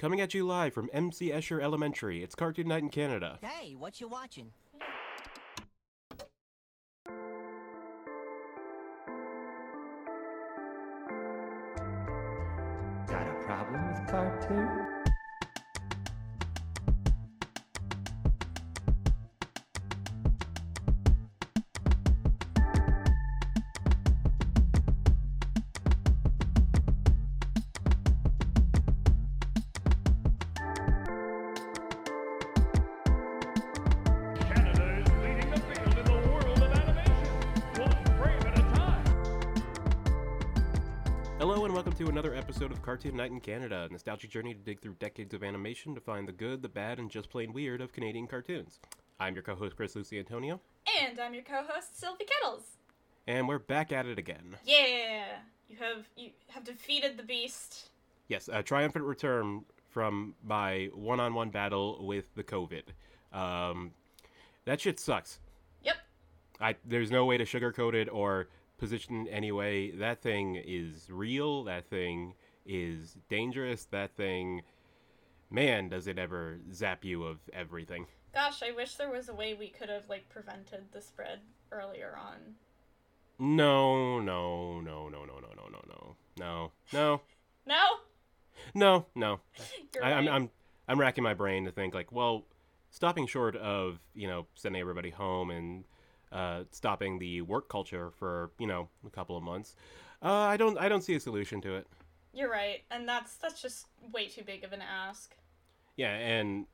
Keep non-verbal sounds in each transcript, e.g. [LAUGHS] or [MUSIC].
Coming at you live from MC Escher Elementary. It's Cartoon Night in Canada. Hey, what you watching? Cartoon Night in Canada, a nostalgic journey to dig through decades of animation to find the good, the bad, and just plain weird of Canadian cartoons. I'm your co-host Chris Lucy Antonio, And I'm your co-host Sylvie Kettles. and we're back at it again. Yeah, you have you have defeated the beast. Yes, a triumphant return from my one-on-one battle with the COVID. Um, that shit sucks. Yep. I there's no way to sugarcoat it or position it anyway. That thing is real. That thing is dangerous. That thing, man, does it ever zap you of everything. Gosh, I wish there was a way we could have like prevented the spread earlier on. No, no, no, no, no, no, no, no, no, no, no, No, no, [LAUGHS] no. I, I'm. I'm, I'm racking my brain to think like, well, stopping short of you know sending everybody home and uh, stopping the work culture for you know a couple of months, uh, I don't, I don't see a solution to it. You're right, and that's that's just way too big of an ask. Yeah, and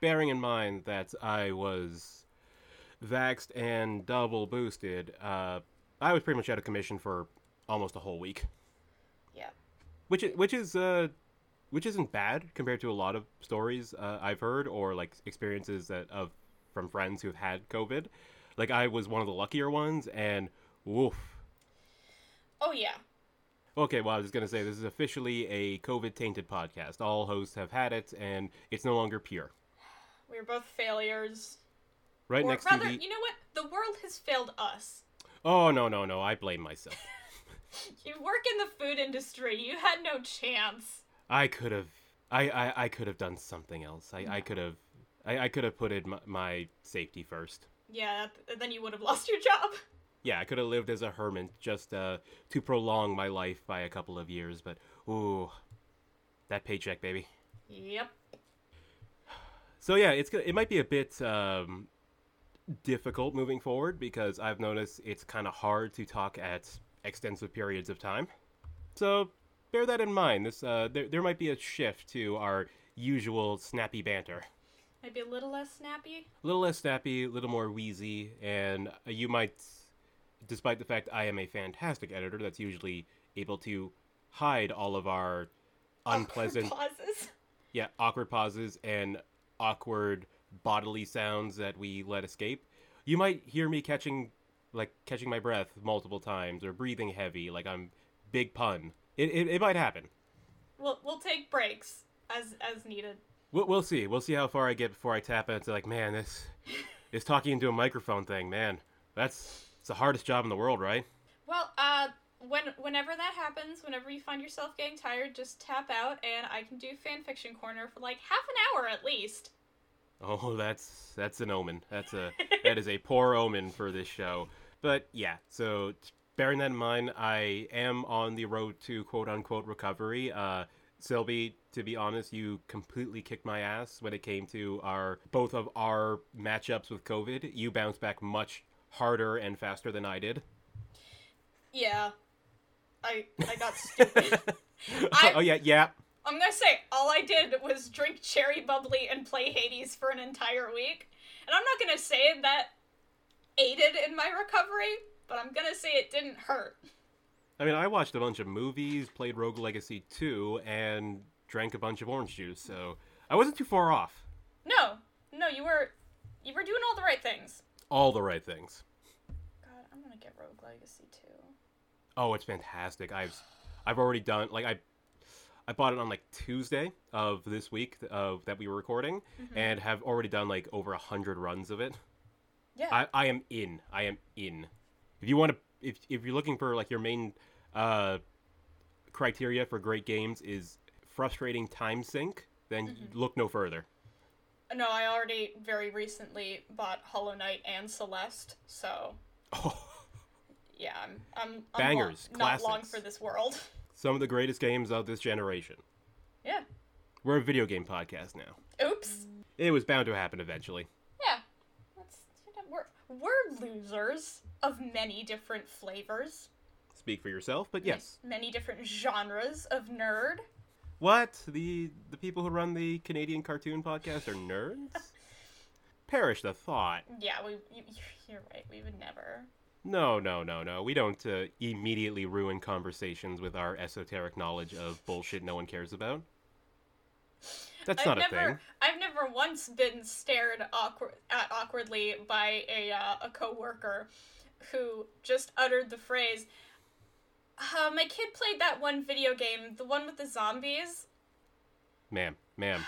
bearing in mind that I was vaxxed and double boosted, uh, I was pretty much out of commission for almost a whole week. Yeah. which is, which is uh which isn't bad compared to a lot of stories uh, I've heard or like experiences that of from friends who've had COVID. Like I was one of the luckier ones, and woof. Oh yeah. Okay, well I was just gonna say this is officially a COVID tainted podcast. All hosts have had it, and it's no longer pure. We're both failures. Right or next rather, to the. you know what? The world has failed us. Oh no no no! I blame myself. [LAUGHS] You work in the food industry. You had no chance. I could have. I, I, I could have done something else. I, I could have. I, I could have put in my, my safety first. Yeah, th- then you would have lost your job. [LAUGHS] Yeah, I could have lived as a hermit just uh, to prolong my life by a couple of years, but ooh, that paycheck, baby. Yep. So yeah, it's it might be a bit um, difficult moving forward because I've noticed it's kind of hard to talk at extensive periods of time. So bear that in mind. This uh, there there might be a shift to our usual snappy banter. Maybe a little less snappy. A little less snappy, a little more wheezy, and uh, you might, despite the fact I am a fantastic editor that's usually able to hide all of our unpleasant, pauses. yeah, awkward pauses and awkward bodily sounds that we let escape, you might hear me catching, like, catching my breath multiple times or breathing heavy, like I'm big pun. It, it, it might happen. We'll we'll take breaks as as needed. We'll, we'll see. We'll see how far I get before I tap into like, man, this [LAUGHS] is talking into a microphone thing, man. That's it's the hardest job in the world, right? Well, uh, when whenever that happens, whenever you find yourself getting tired, just tap out, and I can do fan fiction corner for like half an hour at least. Oh, [LAUGHS] that's that's an omen. That's a [LAUGHS] that is a poor omen for this show. But yeah, so bearing that in mind, I am on the road to quote unquote recovery. Uh, Sylvie, to be honest, you completely kicked my ass when it came to our both of our matchups with COVID. You bounced back much harder and faster than I did. Yeah, I I got stupid. [LAUGHS] I- oh yeah, yeah. I'm gonna say all I did was drink cherry bubbly and play Hades for an entire week, and I'm not gonna say that aided in my recovery, but I'm gonna say it didn't hurt. I mean, I watched a bunch of movies, played Rogue Legacy 2, and drank a bunch of orange juice, so I wasn't too far off. No, no, you were you were doing all the right things. All the right things. Legacy too. Oh, it's fantastic. I've I've already done like I I bought it on like Tuesday of this week of that we were recording and have already done like over a hundred runs of it. Yeah. I, I am in. I am in. If you want to if if you're looking for like your main uh criteria for great games is frustrating time sink, then Mm-hmm. look no further. No, I already very recently bought Hollow Knight and Celeste, so [LAUGHS] Oh, yeah, I'm I'm, I'm Bangers, lo- not long for this world. [LAUGHS] some of the greatest games of this generation. yeah. We're a video game podcast now. Oops. It was bound to happen eventually. Yeah. That's we're we're losers of many different flavors. Speak for yourself, but yes. Many different genres of nerd. What? The the people who run the Canadian cartoon podcast are nerds? [LAUGHS] Perish the thought. Yeah, we you, you're right. We would never. No, no, no, no. We don't uh, immediately ruin conversations with our esoteric knowledge of bullshit no one cares about. That's I've not a never, thing. I've never once been stared awkward, at awkwardly by a uh, a coworker who just uttered the phrase, uh, "My kid played that one video game, the one with the zombies." Ma'am, ma'am,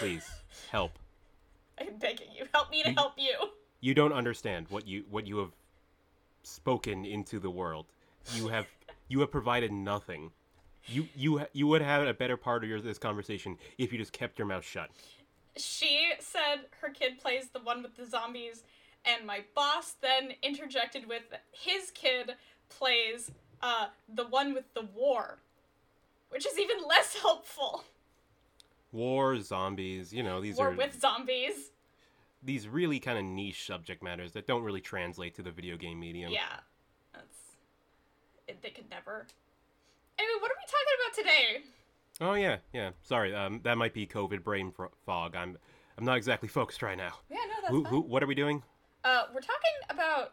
please help. [LAUGHS] I'm begging you, help me to help you. You don't understand what you what you have spoken into the world. You have you have provided nothing. You you you would have a better part of your, this conversation if you just kept your mouth shut. She said her kid plays the one with the zombies, and my boss then interjected with his kid plays uh, the one with the war, which is even less [LAUGHS] helpful. War, zombies, you know, these War are with zombies. These really kind of niche subject matters that don't really translate to the video game medium. Yeah, that's it, they could never. Anyway, what are we talking about today? Oh yeah, yeah. Sorry, um, that might be COVID brain fog. I'm I'm not exactly [LAUGHS] focused right now. Yeah, no, that's Who, fine. who, what are we doing? Uh, we're talking about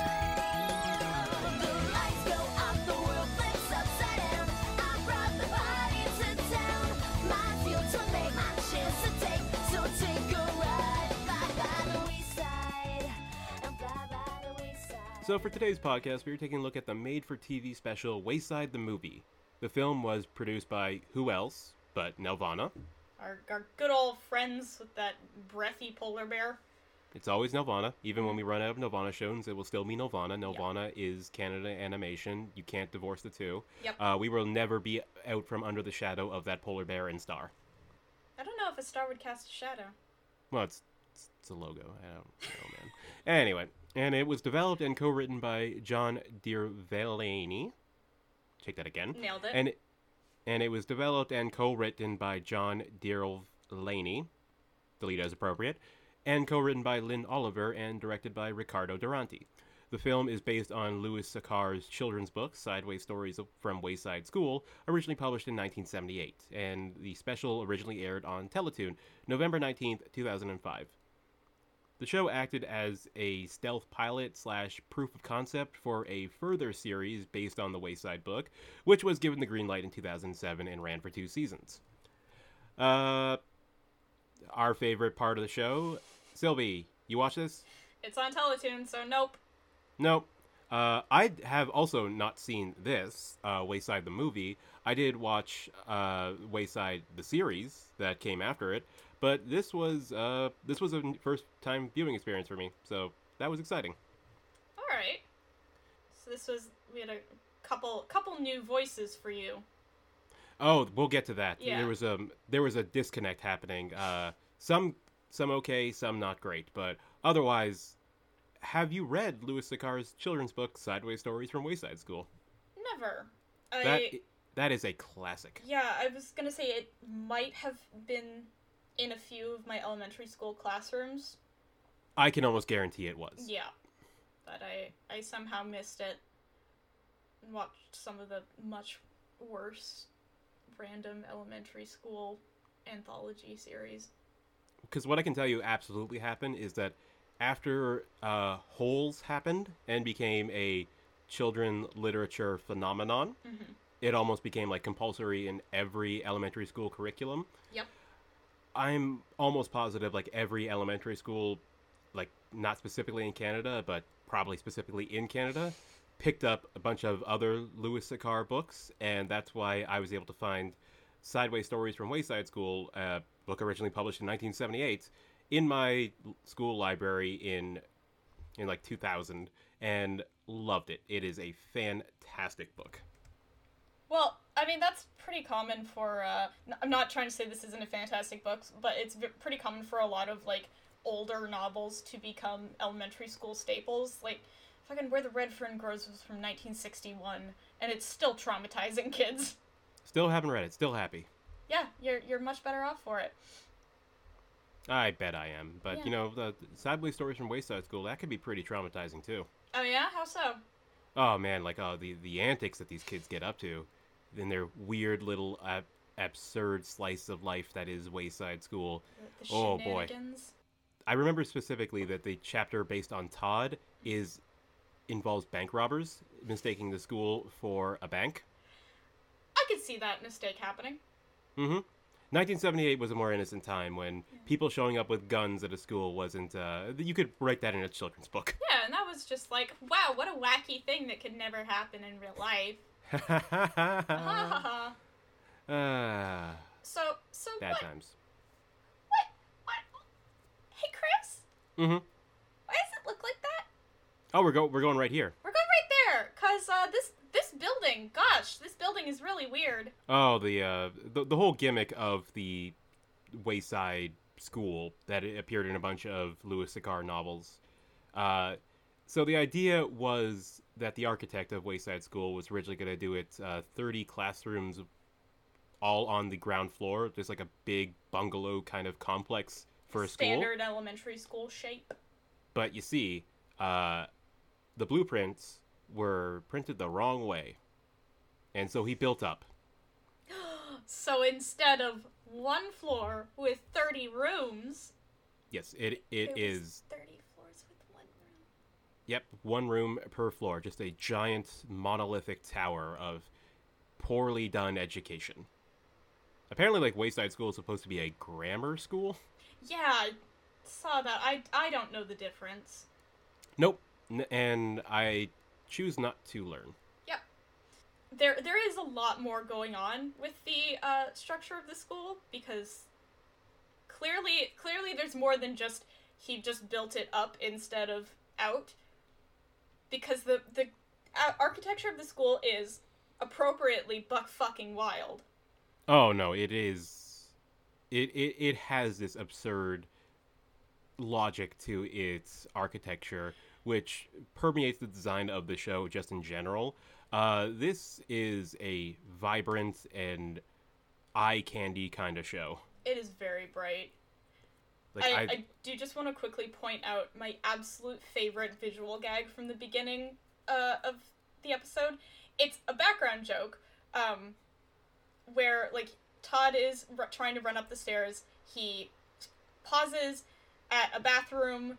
So for today's podcast, we are taking a look at the made-for-TV special Wayside the Movie. The film was produced by who else but Nelvana. Our, our good old friends with that breathy polar bear. It's always Nelvana. Even when we run out of Nelvana shows, it will still be Nelvana. Nelvana is Canada Animation. You can't divorce the two. Yep. Uh, we will never be out from under the shadow of that polar bear and star. I don't know if a star would cast a shadow. Well, it's it's, it's a logo. I don't know, man. [LAUGHS] Anyway, and it was developed and co-written by John Derevlany. Take that again. Nailed it. And it, and it was developed and co-written by John Derevlany. Delete as appropriate. And co-written by Lynn Oliver and directed by Ricardo Durante. The film is based on Louis Sachar's children's book, Sideways Stories from Wayside School, originally published in 1978, and the special originally aired on Teletoon, November 19th, 2005. The show acted as a stealth pilot slash proof of concept for a further series based on the Wayside book, which was given the green light in 2007 and ran for two seasons. Uh, our favorite part of the show, Sylvie, you watch this? It's on Teletoon, so nope. Nope. Uh, I have also not seen this uh, Wayside the movie. I did watch uh, Wayside the series that came after it, but this was uh, this was a first time viewing experience for me, so that was exciting. All right. So this was we had a couple couple new voices for you. Oh, we'll get to that. Yeah. There was a there was a disconnect happening. Uh, some some okay, some not great, but otherwise. Have you read Louis Sachar's children's book Sideways Stories from Wayside School? Never. I That that is a classic. yeah, I was gonna say it might have been in a few of my elementary school classrooms. I can almost guarantee it was. Yeah, but I I somehow missed it. And watched some of the much worse random elementary school anthology series. because what I can tell you absolutely happened is that after uh, Holes happened and became a children literature phenomenon, it almost became like compulsory in every elementary school curriculum. Yep. I'm almost positive like every elementary school, like not specifically in Canada, but probably specifically in Canada, picked up a bunch of other Louis Sachar books, and that's why I was able to find Sideways Stories from Wayside School a book originally published in 1978, in my school library in in like 2000 and loved it. It is a fantastic book. Well, I mean that's pretty common for. Uh, I'm not trying to say this isn't a fantastic book, but it's v- pretty common for a lot of like older novels to become elementary school staples. Like, fucking Where the Red Fern Grows was from 1961, and it's still traumatizing [LAUGHS] kids. Still haven't read it. Still happy. Yeah, you're you're much better off for it. I bet I am. But Yeah. you know, the Sadly stories from Wayside School that could be pretty traumatizing too. Oh yeah, how so? Oh man, like oh the the antics that these kids get up to, in their weird little ab- absurd slice of life that is Wayside School. Oh, boy. I remember specifically that the chapter based on Todd is involves bank robbers mistaking the school for a bank. I could see that mistake happening. Mm-hmm. 1978 was a more innocent time when people showing up with guns at a school wasn't. Uh, you could write that in a children's book. [LAUGHS] Yeah, and that was just like, wow, what a wacky thing that could never happen in real life. [LAUGHS] [LAUGHS] ah, so, so bad what? times. What? What? Hey, Chris. Mm-hmm. Why does it look like that? Oh, we're go we're going right here. We're going right there, cause uh, this this building, gosh, this building is really weird. Oh, the uh, the the whole gimmick of the Wayside School that it appeared in a bunch of Louis C.K. novels. Uh, so the idea was that the architect of Wayside School was originally going to do it uh, 30 classrooms, all on the ground floor, just like a big bungalow kind of complex for a school. Standard elementary school shape. But you see, uh, the blueprints were printed the wrong way, and so he built up. [GASPS] So instead of one floor with 30 rooms, Yes, it it was 30 floors with one room. Yep, one room per floor, just a giant monolithic tower of poorly done education. Apparently, like Wayside School is supposed to be a grammar school. Yeah, I saw that. I I don't know the difference. Nope, N- and I choose not to learn. Yeah. There there is a lot more going on with the uh, structure of the school because clearly clearly there's more than just he just built it up instead of out because the the architecture of the school is appropriately buck fucking wild. Oh no, it is. It it it has this absurd logic to its architecture, which permeates the design of the show just in general. Uh, this is a vibrant and eye candy kind of show. It is very bright. Like I, I, I do just want to quickly point out my absolute favorite visual gag from the beginning uh, of the episode. It's a background joke, um, where like Todd is r- trying to run up the stairs. He pauses at a bathroom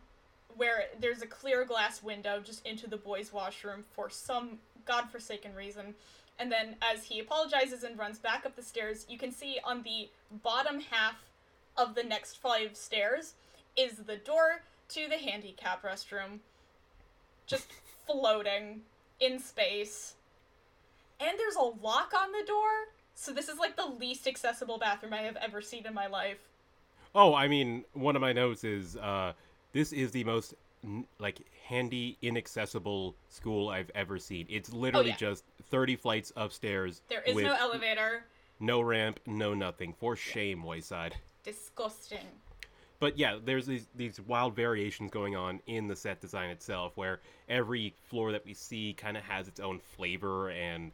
where there's a clear glass window just into the boys' washroom for some godforsaken reason. And then, as he apologizes and runs back up the stairs, you can see on the bottom half of the next five stairs is the door to the handicap restroom. Just floating in space. And there's a lock on the door. So this is like the least accessible bathroom I have ever seen in my life. oh, I mean, one of my notes is uh, this is the most like handy, inaccessible school I've ever seen. It's literally yeah. just thirty flights upstairs. There is no elevator. no ramp, no nothing. For shame, Wayside. Disgusting. But yeah, there's these these wild variations going on in the set design itself, where every floor that we see kind of has its own flavor and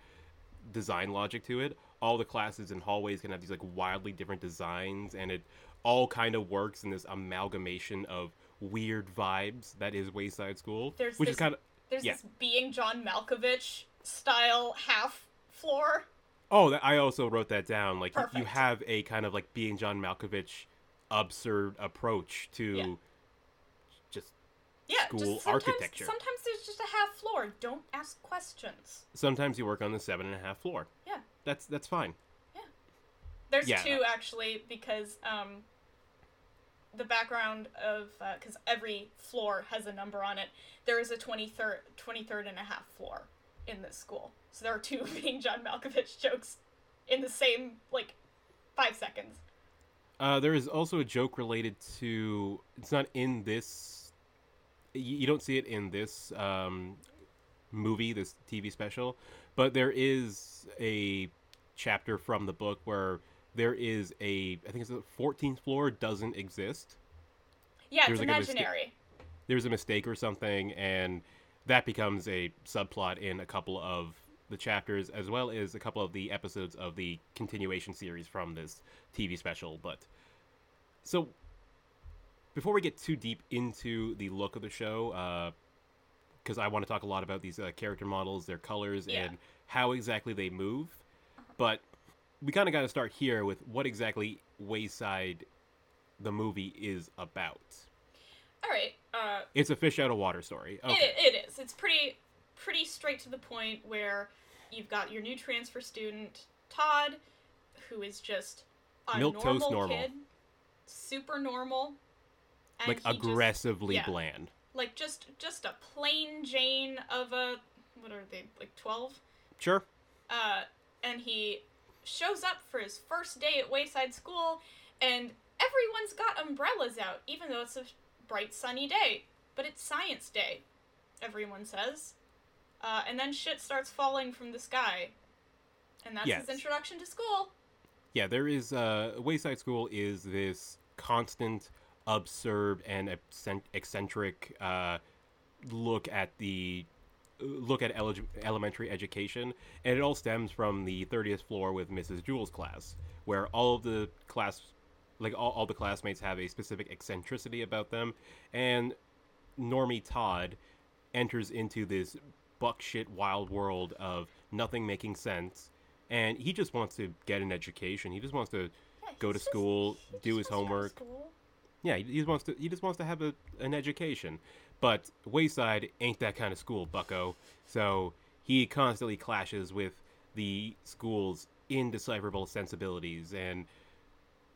design logic to it. All the classes and hallways can have these like wildly different designs, and it all kind of works in this amalgamation of weird vibes that is Wayside School, There's which this- is kind of There's Yeah. this being John Malkovich style half floor. Oh, that, I also wrote that down. Like you- you have a kind of like being John Malkovich absurd approach to Yeah. just Yeah, School just sometimes, architecture. Sometimes there's just a half floor. Don't ask questions. sometimes you work on the seven and a half floor. Yeah. That's that's fine. Yeah, there's Yeah. two actually because um, the background of because every floor has a number on it. There is a 23rd, 23rd and a half floor in this school, so there are two [LAUGHS] being John Malkovich jokes in the same like five seconds. Uh, there is also a joke related to. It's not in this. y- You don't see it in this um, movie, this TV special, but there is a chapter from the book where there is a. I think it's the 14th floor doesn't exist. Yeah, it's There's like a mistake- There's a mistake or something, and that becomes a subplot in a couple of the chapters, as well as a couple of the episodes of the continuation series from this TV special. But so, before we get too deep into the look of the show, because I want to talk a lot about these uh, character models, their colors, Yeah. and how exactly they move, but we kind of got to start here with what exactly Wayside, the movie, is about. All right. Uh, It's a fish out of water story. Okay. It, it is. It's pretty pretty straight to the point where you've got your new transfer student Todd, who is just a Milquetoast normal, normal. kid, super normal, and like he just- aggressively yeah. bland. like just just a plain Jane of a what are they like twelve? Sure. uh, and he shows up for his first day at Wayside School, and everyone's got umbrellas out, even though it's a bright sunny day. But it's Science Day, everyone says. Uh, and then shit starts falling from the sky, and that's Yes. his introduction to school. Yeah, there is uh Wayside School is this constant absurd and eccentric uh look at the look at ele- elementary education and it all stems from the 30th floor with Mrs. Jewls's class where all of the class like all, all the classmates have a specific eccentricity about them and Normie Todd enters into this buckshit wild world of nothing making sense and he just wants to get an education he just wants to Yeah, go to just- school do his homework yeah, he he just wants to he just wants to have a, an education. But Wayside ain't that kind of school, bucko. So he constantly clashes with the school's indecipherable sensibilities and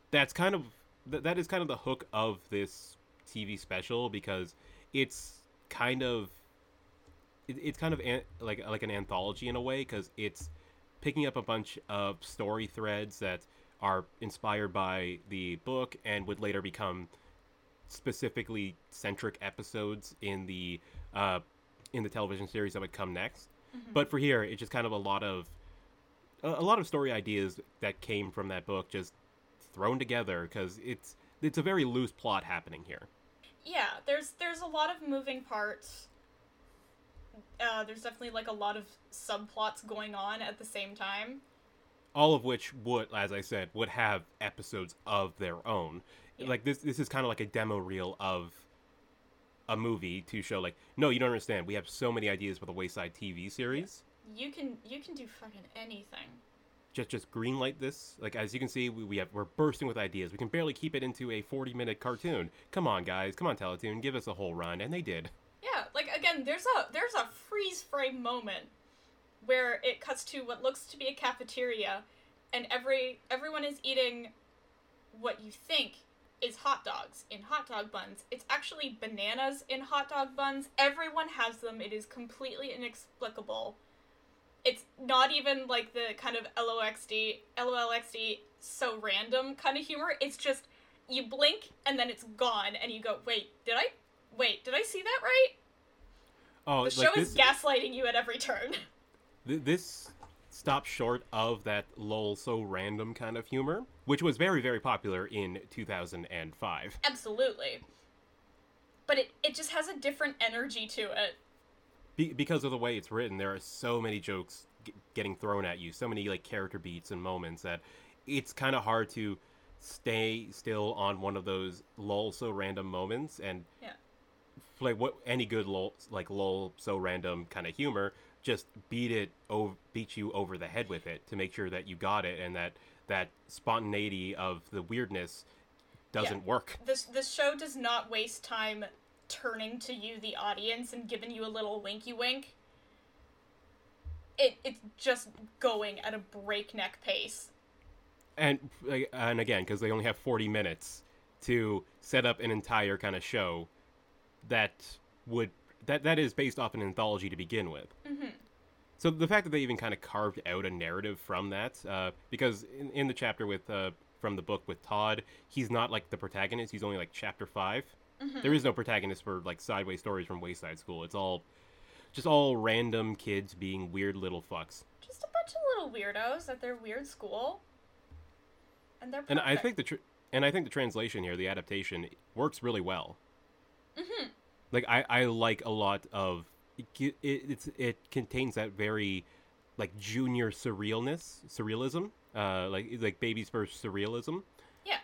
that's kind of that is kind of the hook of this TV special because it's kind of it's kind of an, like like an anthology in a way because it's picking up a bunch of story threads that are inspired by the book and would later become specifically centric episodes in the uh, in the television series that would come next. But for here, it's just kind of a lot of a, a lot of story ideas that came from that book just thrown together because it's it's a very loose plot happening here. Yeah, there's there's a lot of moving parts. Uh, there's definitely like a lot of subplots going on at the same time. all of which would, as I said, would have episodes of their own. Yeah. Like this, this is kind of like a demo reel of a movie to show, like, no, you don't understand. We have so many ideas for the Wayside TV series. You can you can do fucking anything. Just, just greenlight this. Like, as you can see, we, we have we're bursting with ideas. We can barely keep it into a forty-minute cartoon. Come on, guys, come on, Teletoon, give us a whole run, and they did. Yeah, like again, there's a there's a freeze frame moment where it cuts to what looks to be a cafeteria, and every everyone is eating what you think is hot dogs in hot dog buns. It's actually bananas in hot dog buns. Everyone has them. It is completely inexplicable. It's not even like the kind of LOXD, LOLXD, so random kind of humor. It's just you blink and then it's gone, and you go, wait, did I? Wait, did I see that right? Oh, The like show this, is gaslighting you at every turn. th- this stops short of that lol so random kind of humor, which was very very popular in 2005. Absolutely. But it, it just has a different energy to it. Be- because of the way it's written, there are so many jokes g- getting thrown at you, so many like character beats and moments that it's kind of hard to stay still on one of those lol so random moments and Yeah. like what any good lol like lol so random kind of humor just beat it over beat you over the head with it to make sure that you got it and that that spontaneity of the weirdness doesn't Yeah. work This this show does not waste time turning to you, the audience, and giving you a little winky wink. It it's just going at a breakneck pace. and and again because they only have 40 minutes to set up an entire kind of show that would that that is based off an anthology to begin with Mm-hmm. So the fact that they even kind of carved out a narrative from that uh, because in, in the chapter with uh, from the book with Todd, he's not like the protagonist. He's only like chapter 5 There is no protagonist for like sideways stories from Wayside School. It's all just all random kids being weird little fucks. Just a bunch of little weirdos at their weird school. And they're And I think the tr- and I think the translation here, the adaptation, works really well. Mm-hmm. Like I, I like a lot of it, it. It's it contains that very like junior surrealness, surrealism, uh, like like baby's first surrealism. Yeah.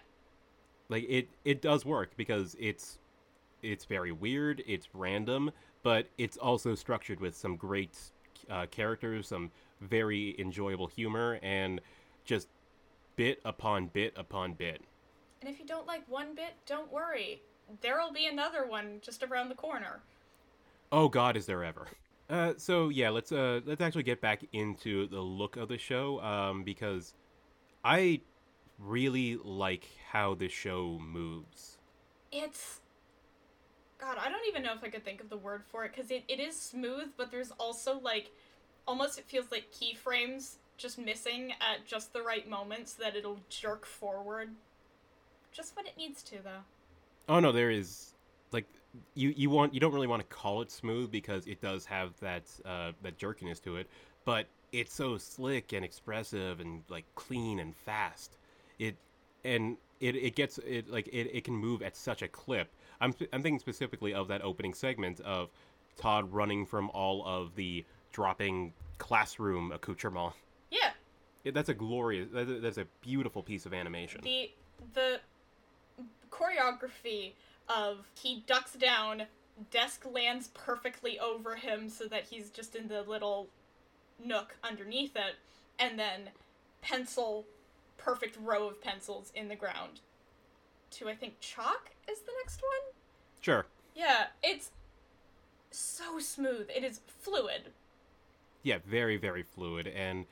Like it, it does work because it's it's very weird, it's random, but it's also structured with some great uh, characters, some very enjoyable humor, and just bit upon bit upon bit. And if you don't like one bit, don't worry. There'll be another one just around the corner. Oh God, is there ever? Uh, so yeah, let's uh let's actually get back into the look of the show, um, because I really like how the show moves. It's. God, I don't even know if I could think of the word for it because it, it is smooth, but there's also like. Almost it feels like keyframes just missing at just the right moments that it'll jerk forward. Just when it needs to, though. Oh no, there is you you want you don't really want to call it smooth because it does have that uh, that jerkiness to it, but it's so slick and expressive and like clean and fast. It and it, it gets it like it, it can move at such a clip. I'm I'm thinking specifically of that opening segment of Todd running from all of the dropping classroom accoutrement. Yeah, It, that's a glorious that's a, that's a beautiful piece of animation. the the choreography of he ducks down, desk lands perfectly over him so that he's just in the little nook underneath it, and then pencil perfect row of pencils in the ground. To I think chalk is the next one. Sure. Yeah, it's so smooth. It is fluid. yeah very very fluid and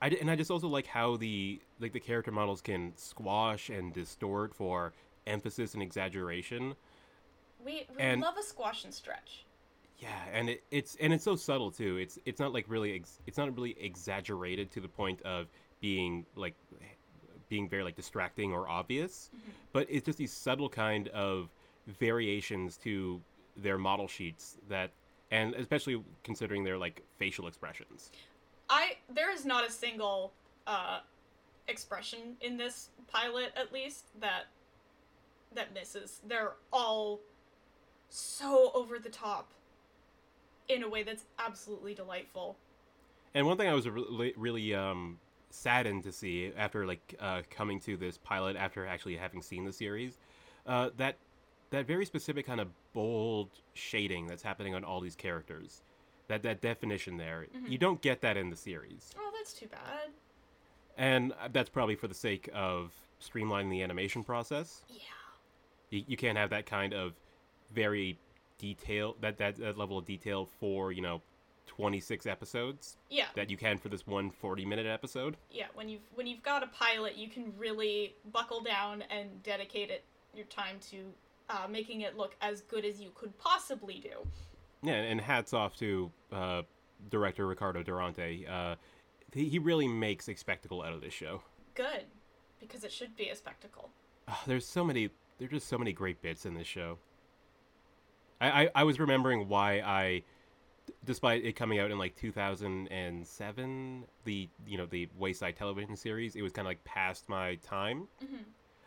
I, and I just also like how the like the character models can squash and distort for emphasis and exaggeration. We, we And- love a squash and stretch. yeah and it, it's and it's so subtle too. It's it's not like really ex- it's not really exaggerated to the point of being like being very like distracting or obvious but it's just these subtle kind of variations to their model sheets that and especially considering their like facial expressions. I there is not a single uh, expression in this pilot, at least that that misses. They're all so over the top in a way that's absolutely delightful. And one thing I was really, really um, saddened to see after like uh, coming to this pilot after actually having seen the series, uh, that that very specific kind of bold shading that's happening on all these characters, that that definition there, you don't get that in the series, Oh, that's too bad. and that's probably for the sake of streamlining the animation process. Yeah. You, you can't have that kind of very detail that, that that level of detail for you know 26 episodes Yeah. that you can for this one 40 minute episode. yeah, when you've when you've got a pilot, you can really buckle down and dedicate it your time to uh, making it look as good as you could possibly do. Yeah, and hats off to uh, director Ricardo Durante. Uh, he, he really makes a spectacle out of this show. Good, because it should be a spectacle. Ah, there's so many. There's just so many great bits in this show. I, I, I was remembering why I, despite it coming out in like 2007, the you know the Wayside television series, it was kind of like past my time. Mm-hmm.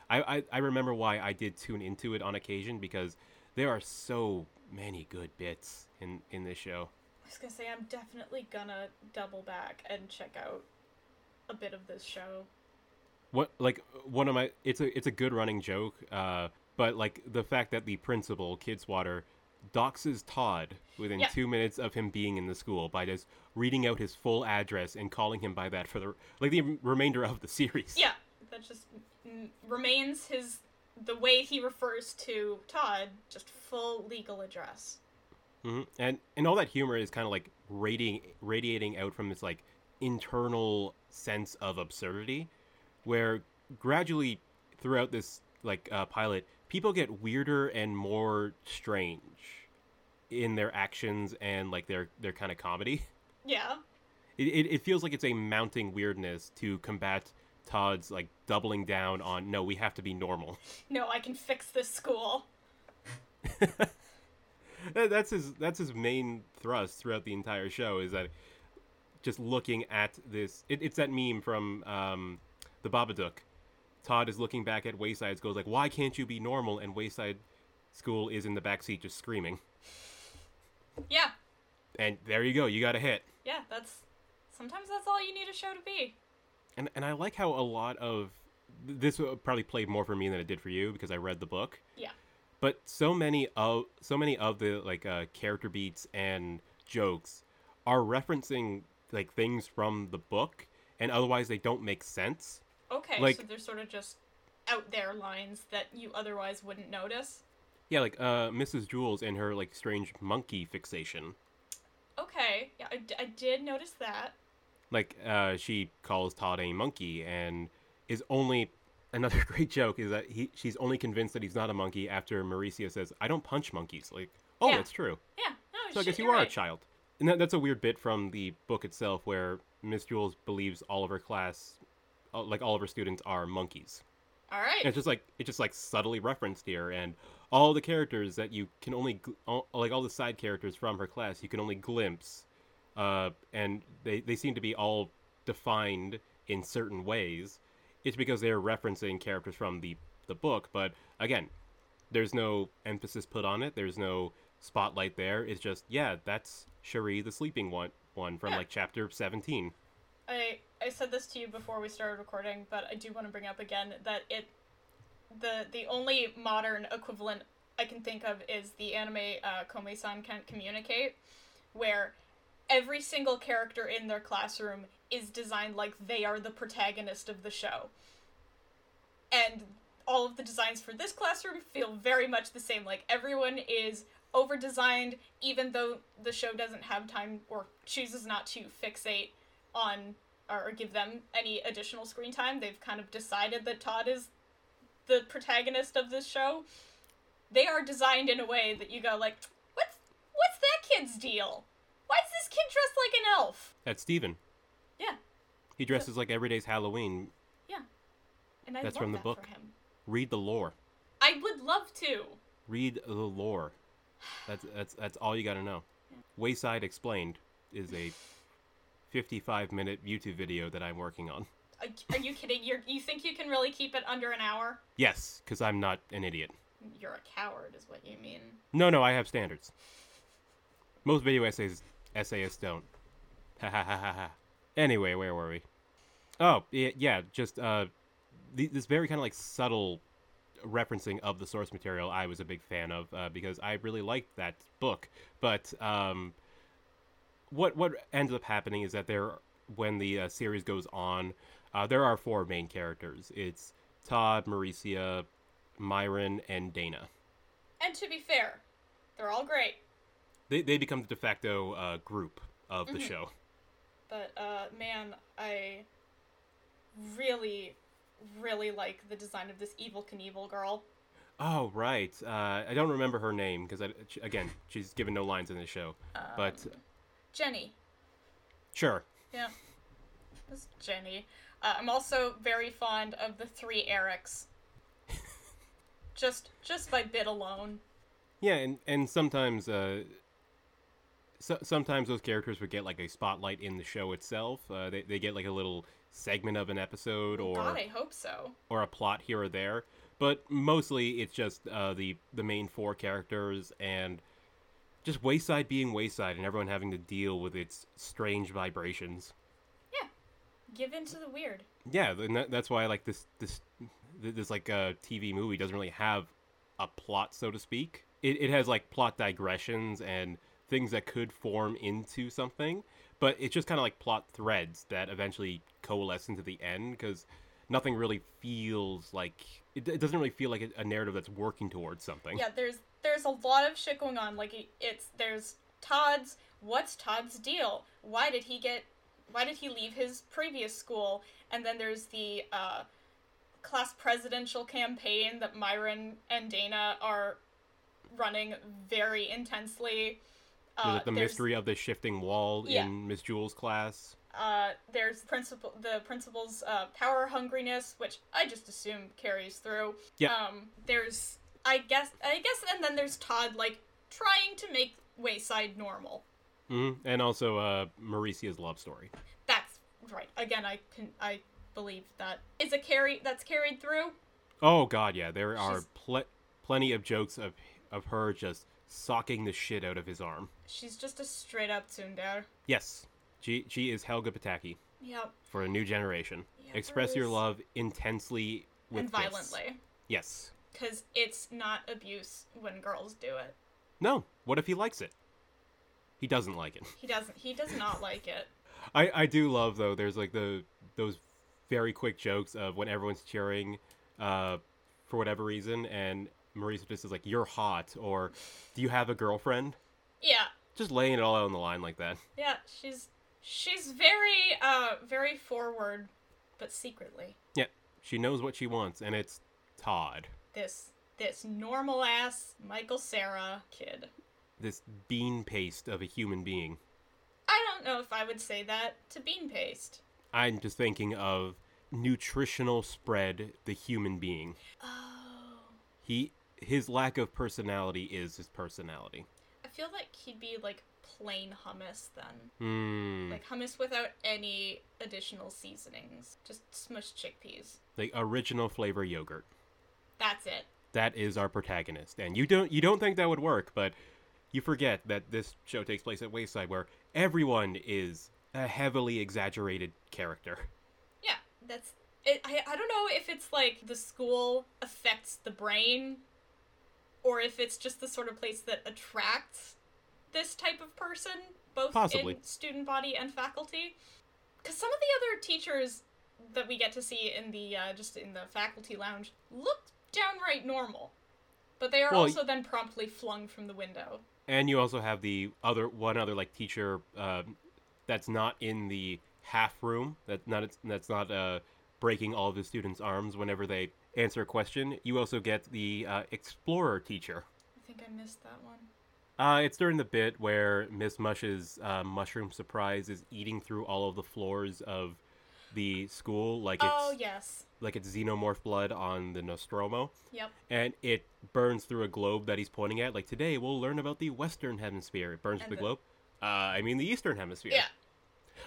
I, I I remember why I did tune into it on occasion because there are so many good bits in in this show. I was gonna say I'm definitely gonna double back and check out a bit of this show. What like one of my it's a it's a good running joke uh but like the fact that the principal Kidswatter doxes todd within two minutes of him being in the school by just reading out his full address and calling him by that for the like the remainder of the series. Yeah, that just remains his the way he refers to Todd, just full legal address. hmm and and all that humor is kind of like radiating radiating out from this like internal sense of absurdity where gradually throughout this like uh, pilot people get weirder and more strange in their actions and like their their kind of comedy Yeah, it, it, it feels like it's a mounting weirdness to combat Todd's like doubling down on no, we have to be normal. [LAUGHS] No, I can fix this school. That's his that's his main thrust throughout the entire show is that just looking at this it, it's that meme from um, the Babadook. Todd is looking back at Wayside goes like, "Why can't you be normal?" And Wayside School is in the back seat just screaming. Yeah, And there you go, you got a hit. yeah, that's sometimes that's all you need a show to be. And and I like how a lot of this probably played more for me than it did for you because I read the book. Yeah. but so many of so many of the like uh, character beats and jokes are referencing like things from the book and otherwise they don't make sense Okay, Like- so they're sort of just out there lines that you otherwise wouldn't notice. yeah like uh mrs Jewls and her like strange monkey fixation Okay, yeah, I, d- I did notice that. like uh she calls todd a monkey and is only another [LAUGHS] great joke is that he she's only convinced that he's not a monkey after Maurecia says i don't punch monkeys like oh Yeah. that's true Yeah, no, So I guess you you're right. a child. And that, that's a weird bit from the book itself where Miss Jewls believes all of her class, like all of her students, are monkeys. All right. And it's just like it's just like subtly referenced here, and all the characters that you can only gl- all, like all the side characters from her class you can only glimpse, uh, and they they seem to be all defined in certain ways. It's because they're referencing characters from the the book, but again, there's no emphasis put on it. There's no spotlight there. It's just yeah, that's Sharie, the sleeping one one from Yeah. like chapter seventeen. I I said this to you before we started recording, but I do want to bring up again that it the the only modern equivalent I can think of is the anime uh, Komi-san Can't Communicate, where every single character in their classroom is designed like they are the protagonist of the show. And all of the designs for this classroom feel very much the same. Like everyone is over designed, even though the show doesn't have time or chooses not to fixate on or give them any additional screen time. They've kind of decided that Todd is the protagonist of this show. They are designed in a way that you go like, what's what's that kid's deal? Why is this kid dressed like an elf? That's Steven. Yeah, He dresses like every day's Halloween. yeah. And I That's from the that book. Read the lore. I would love to. Read the lore. That's that's that's all you got to know. [SIGHS] Wayside Explained is a 55 minute YouTube video that I'm working on. Are, you kidding? You you think you can really keep it under an hour? Yes, because I'm not an idiot. You're a coward, is what you mean. No, no, I have standards. Most video essays essayists don't. Ha ha ha ha ha. Anyway, where were we? Oh, yeah, yeah just uh, this very kind of like subtle referencing of the source material I was a big fan of uh, because I really liked that book. But um, what what ends up happening is that there, when the uh, series goes on, uh, there are four main characters. It's Todd, Maurecia, Myron, and Dana. And to be fair, they're all great. They they become the de facto uh, group of the show. But uh, man, I really, really like the design of this Evel Knievel girl. Oh right, uh, I don't remember her name because again she's given no lines in the show. but Jenny. sure, Yeah. This Jenny. Uh, I'm also very fond of the three Erics. [LAUGHS] just just by bit alone. yeah, and and sometimes uh, so, sometimes those characters would get like a spotlight in the show itself. Uh, they they get like a little segment of an episode or God, I hope so. or a plot here or there. But mostly it's just uh, the the main four characters and just Wayside being Wayside and everyone having to deal with its strange vibrations. Yeah. Give in to the weird. Yeah, and that, that's why like this this this like uh, TV movie doesn't really have a plot, so to speak. It it has like plot digressions and things that could form into something, but it's just kind of like plot threads that eventually coalesce into the end because nothing really feels like it, it doesn't really feel like a, narrative that's working towards something. Yeah, there's there's a lot of shit going on. Like it- it's there's Todd's. What's Todd's deal? Why did he get? Why did he leave his previous school? And then there's the uh, class presidential campaign that Myron and Dana are running very intensely. Uh, the mystery of the shifting wall Yeah. in Miss Jewls' class. Uh, there's principal the principal's uh, power hungriness, which I just assume carries through. Yeah. Um, there's I guess I guess, and then there's Todd like trying to make Wayside normal. hmm And also uh, Maurecia's love story. That's right. Again, I can I believe that is a carry that's carried through. Oh God, yeah, there are pl- plenty of jokes of of her just socking the shit out of his arm. She's just a straight up tsundere. Yes, she she is Helga Pataki Yep. for a new generation. Yeah, Express your love intensely with and violently. Yes. Because it's not abuse when girls do it. No. What if he likes it? He doesn't like it. He doesn't. He does not [LAUGHS] like it. I I do love though. There's like the those very quick jokes of when everyone's cheering, uh, for whatever reason, and Maurecia just is like, "You're hot," or "Do you have a girlfriend?" Yeah. Just laying it all out on the line like that. Yeah. She's she's very uh very forward, but secretly Yeah, she knows what she wants, and it's Todd, this this normal ass Michael Cera kid. this bean paste of a human being. I don't know if I would say that to bean paste. I'm just thinking of nutritional spread, the human being. Oh. He his lack of personality is his personality. I feel like he'd be like plain hummus then. Hmm. Like hummus without any additional seasonings. Just smushed chickpeas. The original flavor yogurt. That's it. That is our protagonist, and you don't you don't think that would work, but you forget that this show takes place at Wayside, where everyone is a heavily exaggerated character. Yeah, that's it. I, I don't know if it's like the school affects the brain or if it's just the sort of place that attracts this type of person, both Possibly. in student body and faculty. Because some of the other teachers that we get to see in the uh, just in the faculty lounge look downright normal, but they are Well, also then promptly flung from the window. And you also have the other one other like teacher um, that's not in the half room that not that's not uh, breaking all of the students' arms whenever they answer a question. You also get the uh, explorer teacher. I think I missed that one. Uh, it's during the bit where Miss Mush's uh, mushroom surprise is eating through all of the floors of the school, like it's Oh yes, like it's xenomorph blood on the Nostromo, yep. and it burns through a globe that he's pointing at. Like today, we'll learn about the Western Hemisphere. It burns through the the- globe. Uh, I mean the Eastern Hemisphere. Yeah.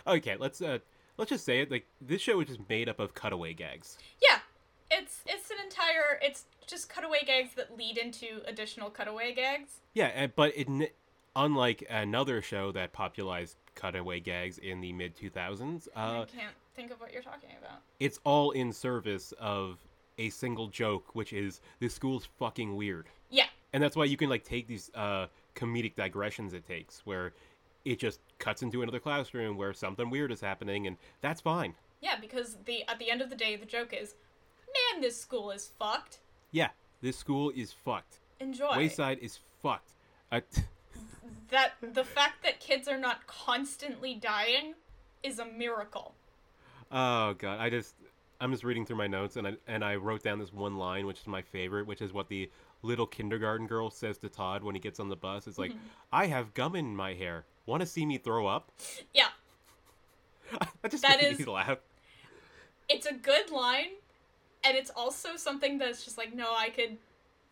Okay, let's uh, let's just say it. Like this show is just made up of cutaway gags. Yeah, it's it's entire it's just cutaway gags that lead into additional cutaway gags. Yeah, but it, unlike another show that popularized cutaway gags in the mid 2000s, uh, I can't think of what you're talking about. it's all in service of a single joke, which is this school's fucking weird. Yeah, And that's why you can like take these uh, comedic digressions it takes, where it just cuts into another classroom where something weird is happening, and that's fine. yeah, because the at the end of the day, the joke is, man, this school is fucked. Yeah, this school is fucked. Enjoy. Wayside is fucked. Uh, [LAUGHS] That the fact that kids are not constantly dying is a miracle. Oh god, I just I'm just reading through my notes and I and I wrote down this one line which is my favorite, which is what the little kindergarten girl says to Todd when he gets on the bus. It's like, "I have gum in my hair. Want to see me throw up?" Yeah, [LAUGHS] that just That is- laugh. it's a good line, and it's also something that's just like, no, I could.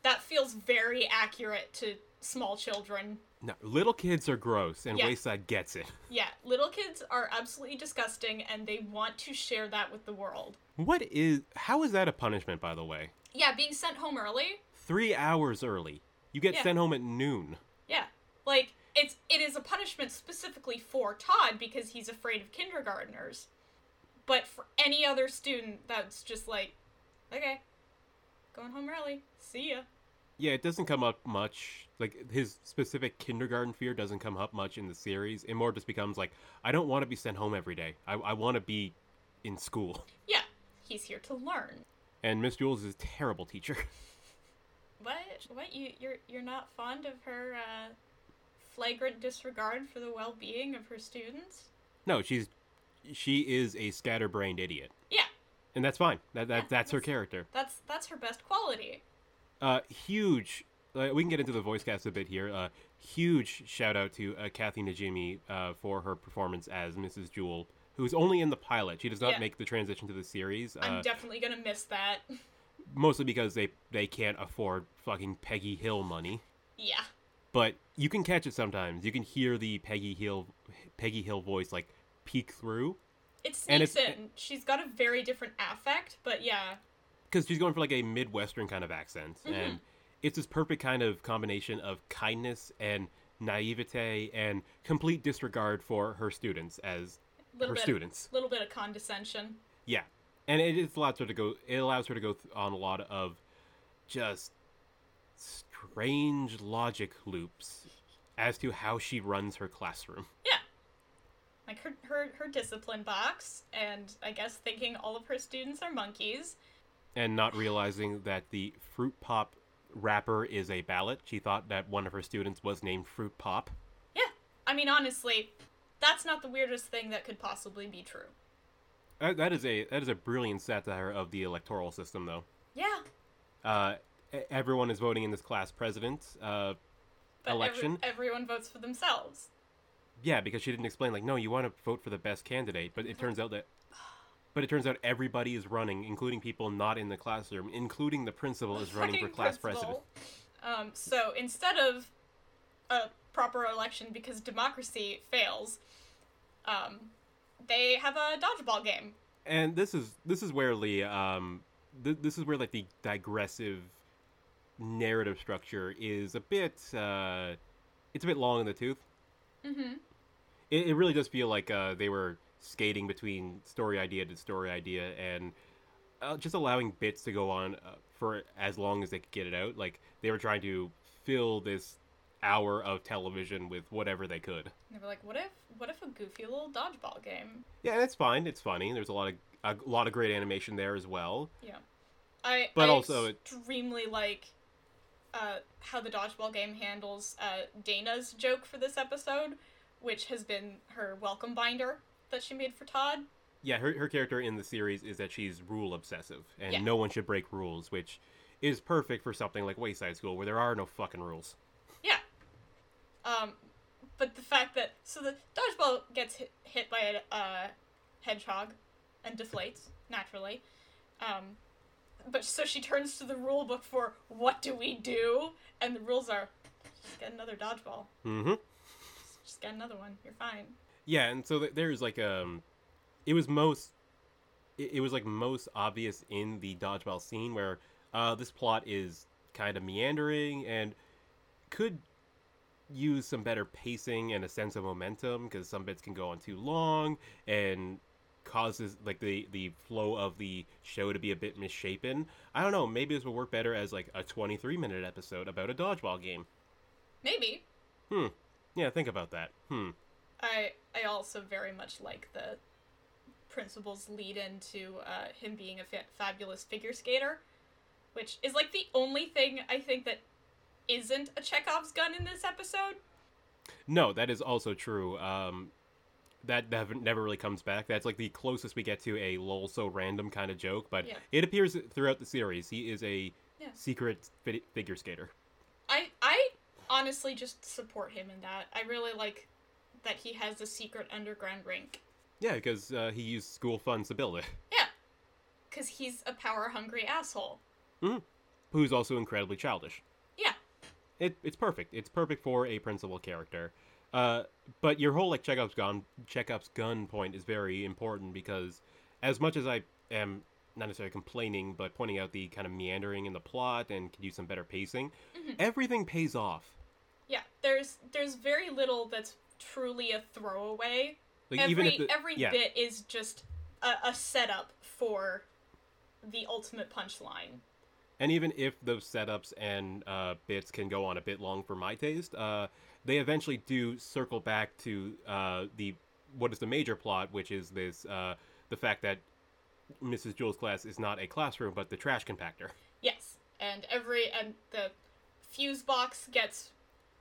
That feels very accurate to small children. No, little kids are gross and Yeah. Wayside gets it. [LAUGHS] Yeah, little kids are absolutely disgusting, and they want to share that with the world. What is how is that a punishment by the way? Yeah, being sent home early. 3 hours early. You get Yeah. sent home at noon. Yeah, like it's it is a punishment specifically for Todd because he's afraid of kindergartners. But for any other student, that's just like, okay, going home early. See ya. Yeah, it doesn't come up much. Like his specific kindergarten fear doesn't come up much in the series. It more just becomes like, I don't want to be sent home every day. I, I want to be in school. [LAUGHS] Yeah, he's here to learn. And Miss Jewls is a terrible teacher. [LAUGHS] What? What? You you're you're not fond of her uh, flagrant disregard for the well-being of her students? no, she's she is a scatterbrained idiot, and that's fine. That, that Yeah, that's her character. that's that's her best quality. Uh, huge. Uh, we can get into the voice cast a bit here. Uh, huge shout out to uh, Kathy Najimy uh, for her performance as Mrs. Jewel, who's only in the pilot. She does not Yeah. make the transition to the series. I'm Uh, definitely gonna miss that. [LAUGHS] mostly because they they can't afford fucking Peggy Hill money. yeah. But you can catch it sometimes. You can hear the Peggy Hill Peggy Hill voice like peek through It sneaks in. She's got a very different affect, but yeah. because she's going for like a midwestern kind of accent, mm-hmm. and it's this perfect kind of combination of kindness and naivete and complete disregard for her students as Little her bit, students. A little bit of condescension. Yeah, and it, it allows her to go. It allows her to go on a lot of just strange logic loops as to how she runs her classroom. Yeah. Like her, her her discipline box, and I guess thinking all of her students are monkeys. and not realizing that the Fruit Pop wrapper is a ballot. She thought that one of her students was named Fruit Pop. Yeah. I mean, honestly, that's not the weirdest thing that could possibly be true. That, that is a that is a brilliant satire of the electoral system, though. Yeah. Uh, everyone is voting in this class president. Uh, But every- Election? everyone votes for themselves. Yeah, because she didn't explain like, no, you want to vote for the best candidate, but it turns out that. But it turns out everybody is running, including people not in the classroom, including the principal is running for class principal. president. Um, so instead of a proper election because democracy fails, um, they have a dodgeball game. and this is this is where the um th- this is where like the digressive narrative structure is a bit uh it's a bit long in the tooth Mm-hmm. it, it really does feel like uh they were skating between story idea to story idea and uh, just allowing bits to go on uh, for as long as they could get it out like they were trying to fill this hour of television with whatever they could They were like, "What if, what if a goofy little dodgeball game?" yeah and it's fine it's funny there's a lot of a lot of great animation there as well Yeah. I But I also it- extremely like uh, how the dodgeball game handles uh, Dana's joke for this episode, which has been her welcome binder that she made for Todd. yeah, her, her character in the series is that she's rule obsessive, and Yeah. no one should break rules, which is perfect for something like Wayside School, where there are no fucking rules. Yeah. Um, but the fact that so the dodgeball gets hit, hit by a uh, hedgehog and deflates naturally. Um, but so she turns to the rule book for what do we do, and the rules are just get another dodgeball, Mm-hmm. just get another one, you're fine. Yeah, and so th- there's like um, it was most, it, it was like most obvious in the dodgeball scene where uh, this plot is kind of meandering and could use some better pacing and a sense of momentum because some bits can go on too long and causes like the the flow of the show to be a bit misshapen. I don't know, maybe this would work better as like a 23 minute episode about a dodgeball game. Maybe. Hmm. Yeah, think about that. Hmm. I I also very much like the principal's lead into uh, him being a fa- fabulous figure skater, which is like the only thing I think that isn't a Chekhov's gun in this episode. No, that is also true. Um, that never, never really comes back. That's like the closest we get to a lol so random kind of joke, but Yeah. it appears throughout the series. He is a Yeah. secret fi- figure skater. I I honestly just support him in that. I really like that he has a secret underground rink. Yeah, because uh, he used school funds to build it. Yeah, because he's a power hungry asshole. Who's also incredibly childish. Yeah, It, it's perfect. It's perfect for a principal character. Uh, but your whole like Chekhov's gun, Chekhov's gun point is very important because, as much as I am not necessarily complaining, but pointing out the kind of meandering in the plot and could use some better pacing, everything pays off. yeah. There's there's very little that's truly a throwaway. Like every even the, every yeah, bit is just a, a setup for the ultimate punchline. and even if those setups and uh, bits can go on a bit long for my taste, uh, they eventually do circle back to uh, the what is the major plot, which is this uh, the fact that Mrs. Jewls' class is not a classroom but the trash compactor. Yes, and every and the fuse box gets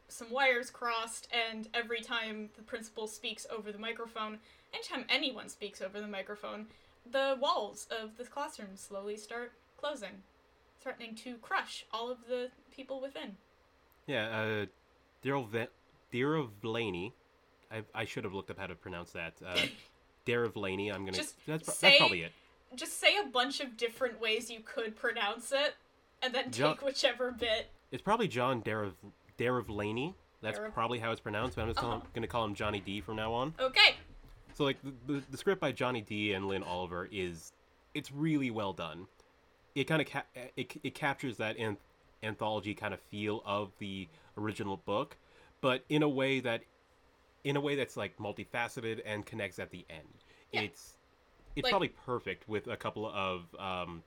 some wires crossed, and every time the principal speaks over the microphone, anytime anyone speaks over the microphone, the walls of the classroom slowly start closing, threatening to crush all of the people within. Yeah, uh, Daryl I, I should have looked up how to pronounce that. Uh, [LAUGHS] Derevlany. I'm gonna. Just that's, pro- say- that's probably it. Just say a bunch of different ways you could pronounce it, and then take whichever bit. It's probably John Derev Derevlany. That's Derev- probably how it's pronounced. But I'm just Uh-huh. gonna call him Johnny D from now on. Okay. So like the, the, the script by Johnny D and Lynn Oliver is it's really well done. It kind of ca- it, it captures that an- anthology kind of feel of the original book, but in a way that in a way that's like multifaceted and connects at the end. Yeah. It's it's Like- probably perfect with a couple of um,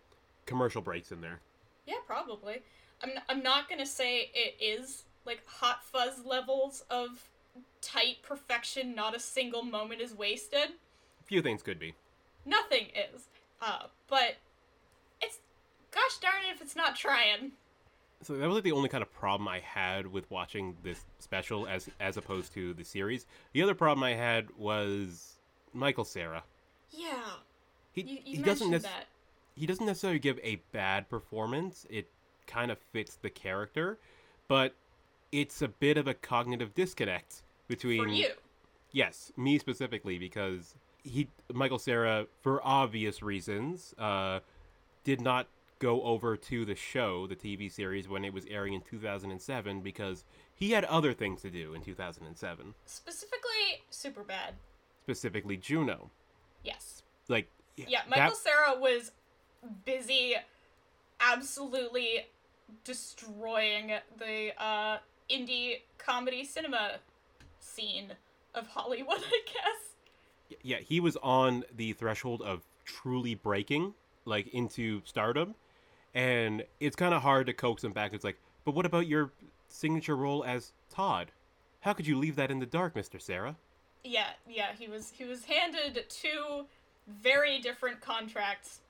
commercial breaks in there. Yeah, probably. I'm I'm not gonna say it is like hot fuzz levels of tight perfection. Not a single moment is wasted. A few things could be. Nothing is. Uh, but it's gosh darn it if it's not trying. So that was like the only kind of problem I had with watching this special as as opposed to the series. The other problem I had was Michael Cera. Yeah. He You, you he doesn't nec- that. he doesn't necessarily give a bad performance. It kind of fits the character, but it's a bit of a cognitive disconnect between For you. yes, me specifically because he Michael Cera for obvious reasons uh did not go over to the show, the TV series when it was airing in 2007 because he had other things to do in 2007, Specifically, Superbad. specifically Juno. Yes. Like Yeah, that- Michael Cera was busy absolutely destroying the uh, indie comedy cinema scene of Hollywood, [LAUGHS] I guess. yeah, he was on the threshold of truly breaking, like into stardom, and it's kind of hard to coax him back. It's like, but what about your signature role as Todd? How could you leave that in the dark, Mister Cera? Yeah, yeah, he was he was handed two very different contracts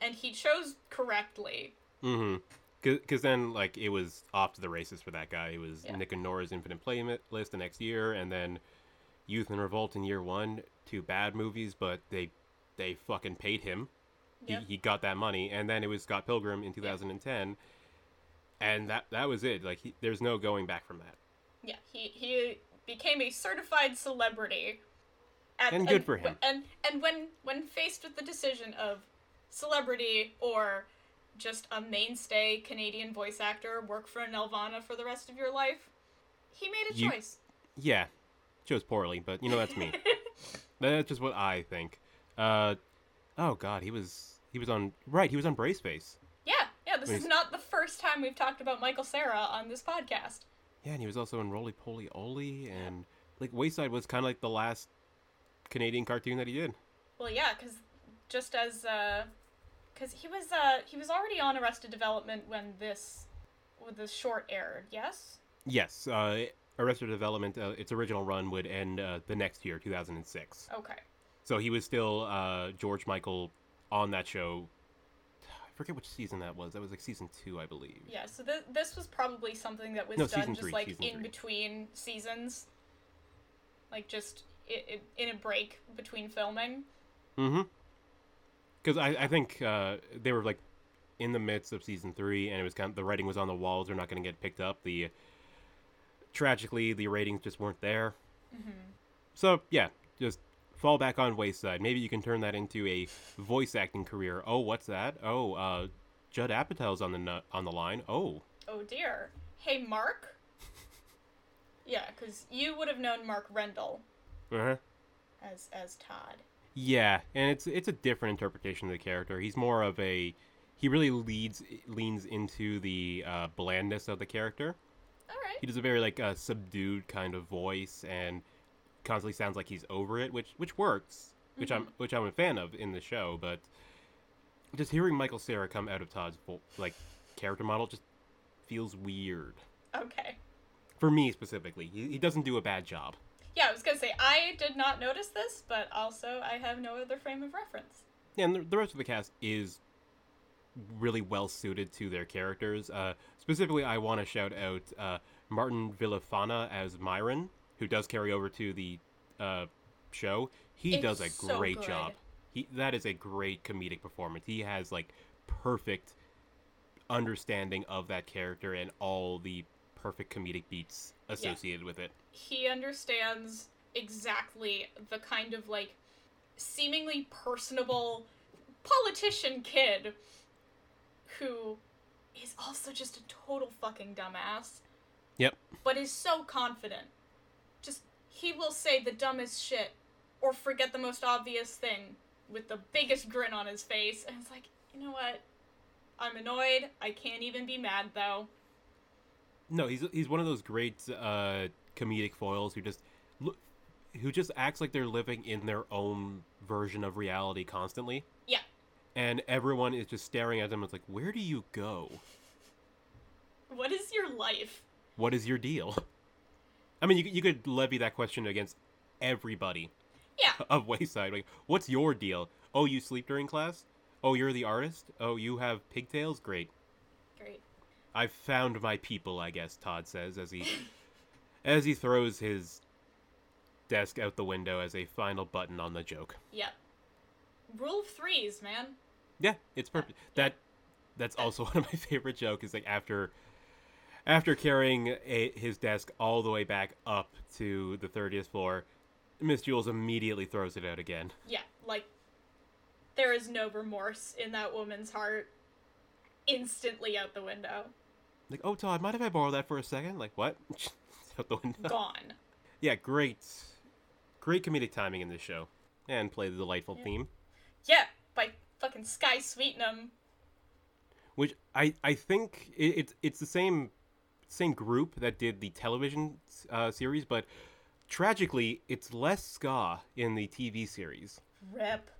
and he chose correctly. Mm-hmm. Because then, like, it was off to the races for that guy. It was Yeah. Nick and Nora's Infinite Playlist the next year, and then Youth in Revolt in year one. Two bad movies, but they they fucking paid him. Yeah. He, he got that money, and then it was Scott Pilgrim in 2010, and that that was it. Like, he, there's no going back from that. Yeah, he he became a certified celebrity. At, And good for him. And and when when faced with the decision of celebrity or just a mainstay Canadian voice actor work for Nelvana for the rest of your life, he made a You- choice. Yeah, chose poorly, but you know that's me. [LAUGHS] that's just what I think. Uh, oh God, he was he was on right. He was on Braceface. Yeah, yeah. This He's- is not the first time we've talked about Michael Cera on this podcast. Yeah, and he was also in Rolie Polie Olie, and like Wayside was kind of like the last Canadian cartoon that he did. Well, yeah, because just as because he was uh he was already on Arrested Development when this when this short aired. Yes. Yes, uh, Arrested Development, uh, its original run would end uh, the next year, 2006. Okay. So he was still uh, George Michael on that show. I forget which season that was. That was like season two, I believe. Yeah. So th- this was probably something that was No, done just three, like in three. between seasons, like just i- i- in a break between filming. Mm-hmm. Because I, I think uh, they were like in the midst of season three, and it was kind of the writing was on the walls. They're not going to get picked up. The tragically, the ratings just weren't there. Mm-hmm. So yeah, just fall back on Wayside. Maybe you can turn that into a voice acting career. Oh, what's that? Oh, uh, Judd Apatow's on the nu- on the line. Oh, Oh dear. Hey, Mark. yeah, because you would have known Mark Rendall uh-huh. as as Todd. Yeah, and it's it's a different interpretation of the character. He's more of a he really leads leans into the uh, blandness of the character. All right. He does a very like uh, subdued kind of voice and constantly sounds like he's over it, which which works, which I'm which I'm a fan of in the show. But just hearing Michael Cera come out of Todd's like character model just feels weird Okay. for me specifically. He, he doesn't do a bad job. Yeah, I was gonna say I did not notice this, but also I have no other frame of reference. Yeah, and the, the rest of the cast is really well suited to their characters. Uh, specifically, I want to shout out uh, Martin Villafana as Myron, who does carry over to the uh, show. He It's does a so great good. job. He that is a great comedic performance. He has like perfect understanding of that character and all the perfect comedic beats associated with it. He understands exactly the kind of like seemingly personable politician kid who is also just a total fucking dumbass, Yep. but is so confident. He will say the dumbest shit or forget the most obvious thing with the biggest grin on his face. And it's like, you know what? I'm annoyed. I can't even be mad though. No, he's he's one of those great uh, comedic foils who just who just acts like they're living in their own version of reality constantly, Yeah. and everyone is just staring at them. It's like, where do you go? What is your life? What is your deal? I mean, you could- you could levy that question against everybody Yeah. [LAUGHS] of Wayside. Like, what's your deal? Oh, you sleep during class? Oh, you're the artist? Oh, you have pigtails? Great. Great. I've found my people, I guess Todd says as he [LAUGHS] as he throws his desk out the window as a final button on the joke. Yep. Rule of threes, man. Yeah, it's perfect. That that's also [LAUGHS] one of my favorite jokes is like after after carrying a, his desk all the way back up to the 30th floor, Miss Jewls immediately throws it out again. Yeah, like there is no remorse in that woman's heart. Instantly out the window. Like, "Oh, Todd, mind if I borrow that for a second? Like, what? [LAUGHS] out the window. Gone. Yeah, great. Great comedic timing in this show. And play the delightful theme. Yeah, by fucking Skye Sweetnam. which I I think it, it's it's the same same group that did the television uh, series, but tragically, it's less ska in the TV series. Rip.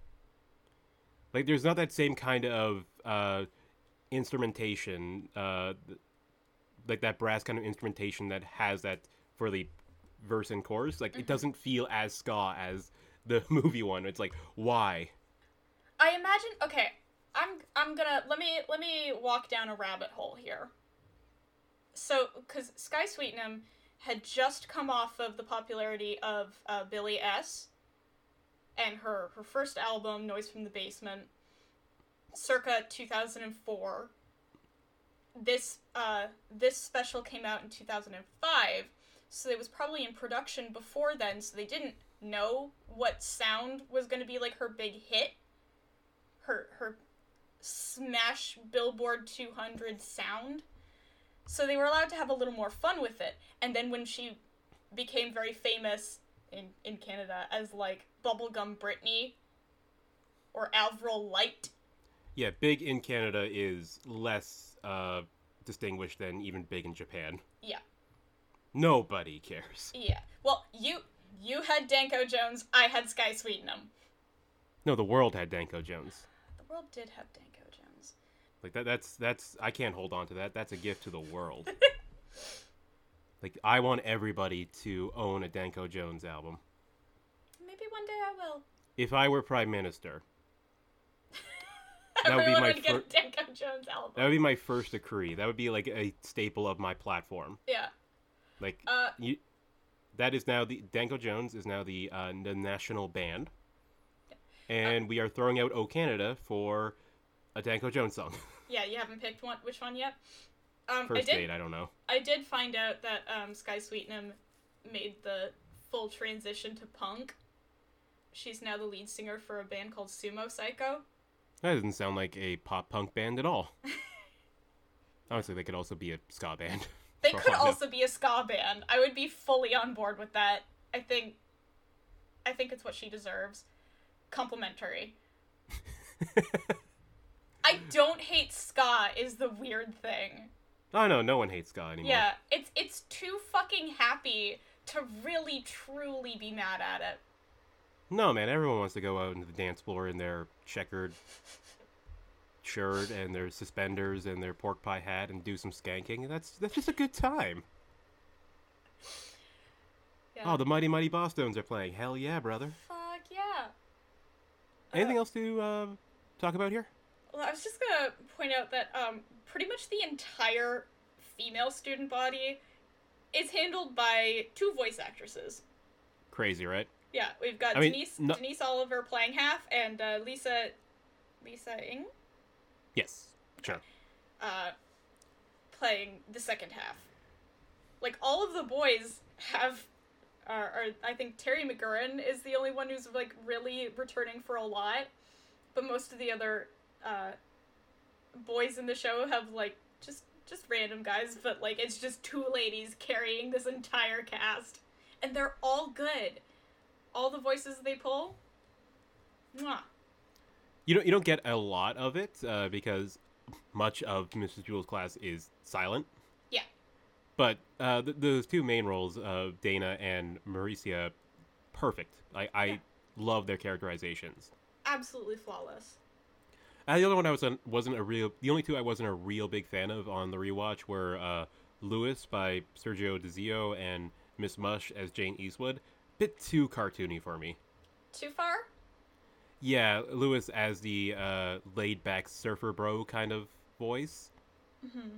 Like, there's not that same kind of uh, instrumentation, uh, like that brass kind of instrumentation that has that for the verse and chorus. Like, it doesn't feel as ska as the [LAUGHS] movie one. It's like, why? I imagine okay, I'm I'm gonna let me let me walk down a rabbit hole here. So, because Skye Sweetnam had just come off of the popularity of uh, Billy S. and her her first album, Noise from the Basement, circa 2004. This uh this special came out in 2005, so it was probably in production before then, so they didn't know what sound was going to be like her big hit her her smash Billboard 200 sound. So they were allowed to have a little more fun with it. And then when she became very famous in in Canada as like Bubblegum Britney or Avril Light, Yeah, big in Canada is less uh, distinguished than even big in Japan. yeah. Nobody cares. Yeah. Well, you you had Danko Jones, I had Skye Sweetnam. No, the world had Danko Jones. The world did have Danko. Like that. That's that's. I can't hold on to that. That's a gift to the world. [LAUGHS] like I want everybody to own a Danko Jones album. Maybe one day I will. If I were prime minister, [LAUGHS] That would be my would get fir- a Danko Jones album. that would be my first decree. That would be like a staple of my platform. yeah. Like Uh, you, that is now the Danko Jones is now the uh, the national band, and we are throwing out "O Canada" for a Danko Jones song. [LAUGHS] Yeah, you haven't picked one. Which one yet? Um, I First did. date, I don't know. I did find out that um, Skye Sweetnam made the full transition to punk. She's now the lead singer for a band called Sumo Cyco. That doesn't sound like a pop punk band at all. [LAUGHS] Honestly, they could also be a ska band. [LAUGHS] They could I also be a ska band. I would be fully on board with that. I think. I think it's what she deserves. Complimentary. [LAUGHS] I don't hate ska. Is the weird thing. Oh no, no one hates ska anymore. Yeah, it's it's too fucking happy to really truly be mad at it. No, man, everyone wants to go out into the dance floor in their checkered shirt and their suspenders and their pork pie hat and do some skanking. That's that's just a good time. Yeah. Oh, the Mighty Mighty Bosstones are playing. Hell yeah, brother. Fuck yeah. Anything else to uh, talk about here? Well, I was just gonna point out that um, pretty much the entire female student body is handled by two voice actresses. Crazy, right? Yeah, we've got I mean, Denise no- Denise Oliver playing half, and uh, Lisa Lisa Ng Yes. Sure. uh, playing the second half. Like all of the boys have are, or I think Terry McGurrin is the only one who's like really returning for a lot, but most of the other uh, boys in the show have like just just random guys, but like it's just two ladies carrying this entire cast, and they're all good. All the voices they pull, mwah. You don't you don't get a lot of it uh, because much of Mrs. Jewls' class is silent. Yeah. But uh, th- those two main roles of Dana and Maurecia, perfect. I, I Yeah. love their characterizations. absolutely flawless. The other one I was on, wasn't a real. The only two I wasn't a real big fan of on the rewatch were uh, Louis by Sergio Di Zio and Miss Mush as Jane Eastwood. Bit too cartoony for me. Too far? Yeah, Louis as the uh, laid back surfer bro kind of voice. Mm-hmm.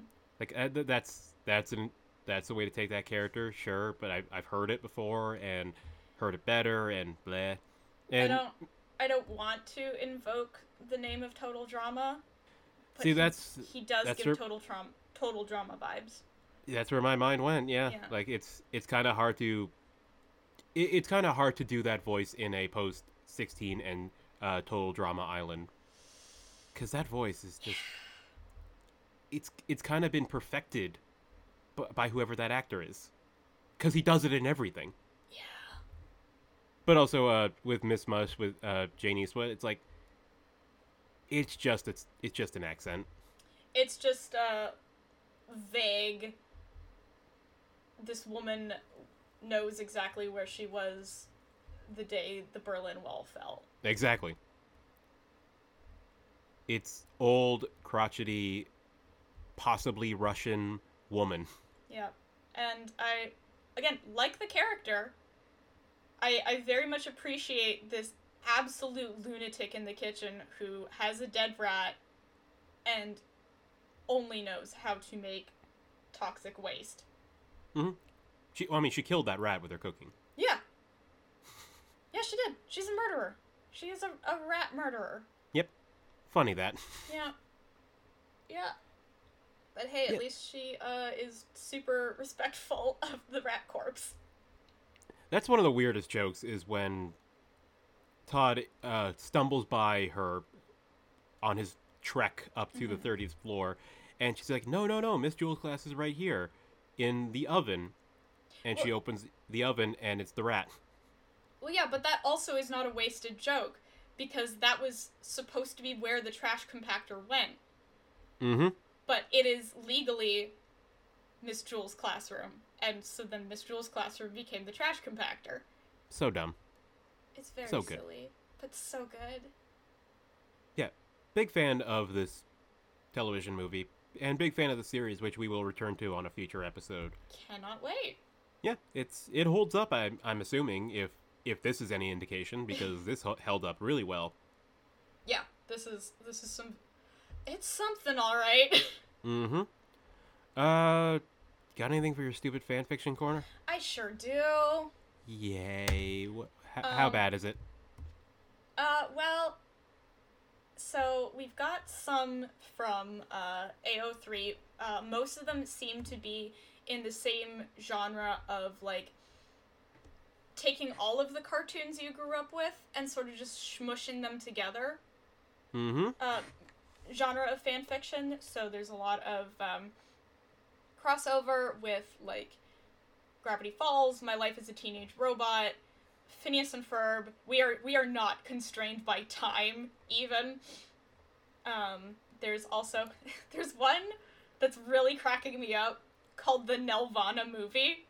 Like uh, th- that's that's an that's the way to take that character, sure. But I, I've heard it before and heard it better and blah. And I don't I don't want to invoke the name of total drama. but See, he- that's- he does that's give where- total trauma total drama vibes. that's where my mind went. Yeah, Yeah. like it's it's kind of hard to. It, it's kind of hard to do that voice in a post sixteen and uh, total drama island, because that voice is just. [SIGHS] It's it's kind of been perfected, b- by whoever that actor is, because he does it in everything. But also uh, with Miss Mush with uh, Jane Eastwood, it's like. It's just it's it's just an accent. It's just uh vague. This woman knows exactly where she was the day the Berlin Wall fell. Exactly. It's old, crotchety, possibly Russian woman. Yeah. And I again, like the character, I I very much appreciate this absolute lunatic in the kitchen who has a dead rat and only knows how to make toxic waste. Hmm. She, well, I mean, she killed that rat with her cooking. Yeah. Yeah, she did. She's a murderer. She is a, a rat murderer. Yep. Funny that. [LAUGHS] Yeah. Yeah. But hey, at Yeah. least she uh, is super [LAUGHS] respectful of the rat corpse. That's one of the weirdest jokes is when Todd uh, stumbles by her on his trek up to the 30th floor, and she's like, "No, no, no, Miss Jewls' class is right here, in the oven," and she opens the oven, and it's the rat. Well, yeah, but that also is not a wasted joke because that was supposed to be where the trash compactor went. Mm-hmm. But it is legally Miss Jewls' classroom, and so then Miss Jewls' classroom became the trash compactor. So dumb. It's very So good. silly, but so good. Yeah, big fan of this television movie, and big fan of the series, which we will return to on a future episode. Cannot wait. Yeah, it's it holds up. I'm I'm assuming if if this is any indication, because [LAUGHS] this held up really well. Yeah, this is this is some. It's something, all right. [LAUGHS] Mm-hmm. Uh, got anything for your stupid fan fiction corner? I sure do. Yay! Wh- h- how Um, bad is it? Uh, well, so we've got some from uh, AO3. Uh, most of them seem to be in the same genre of like taking all of the cartoons you grew up with and sort of just smushing them together. Mm-hmm. Uh, genre of fan fiction. So there's a lot of um, crossover with like Gravity Falls, My Life as a Teenage Robot, Phineas and Ferb. We are we are not constrained by time even. Um, there's also [LAUGHS] there's one that's really cracking me up called the Nelvana movie,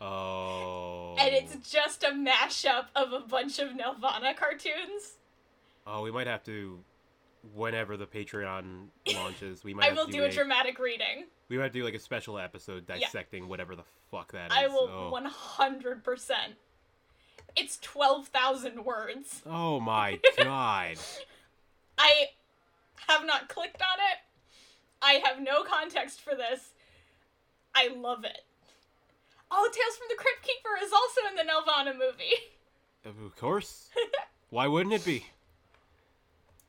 Oh. and it's just a mashup of a bunch of Nelvana cartoons. Oh, we might have to. Whenever the Patreon launches, we might. I have will to do a dramatic reading. We might do like a special episode dissecting whatever the fuck that is. I will Oh. one hundred percent. It's twelve thousand words. oh my [LAUGHS] god. I have not clicked on it. I have no context for this. I love it. Oh, Tales from the Crypt Keeper is also in the Nelvana movie. Of course. [LAUGHS] Why wouldn't it be?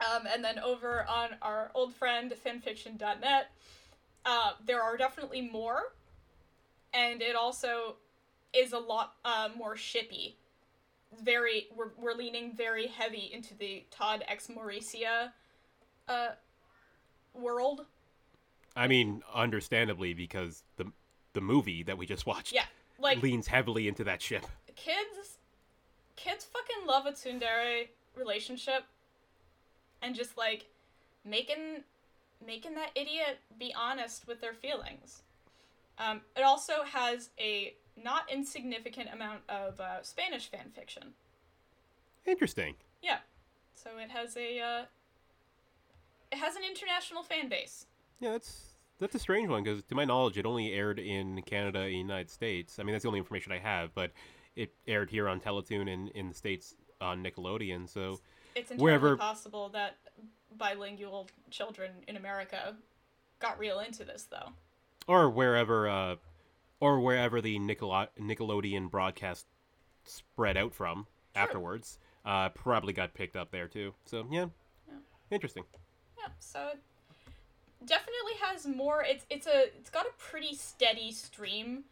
Um, and then over on our old friend fanfiction.net, uh, there are definitely more, and it also is a lot uh, more shippy. Very, we're we're leaning very heavy into the Todd Ex Maurecia, uh, world. I mean, understandably, because the the movie that we just watched Yeah, like leans heavily into that ship. kids kids fucking love a tsundere relationship and just like making making that idiot be honest with their feelings um, it also has a not insignificant amount of uh, spanish fan fiction Interesting. yeah so it has a uh, it has an international fan base Yeah, that's that's a strange one because, to my knowledge, it only aired in Canada and United States. I mean, that's the only information I have, but it aired here on Teletoon and in the states on Nickelodeon. So it's entirely Wherever- possible that bilingual children in america got real into this though or wherever, uh, or wherever the Nickel- Nickelodeon broadcast spread out from afterwards, uh, probably got picked up there too. So yeah, Yeah. interesting. Yeah, so it definitely has more. It's it's a it's got a pretty steady stream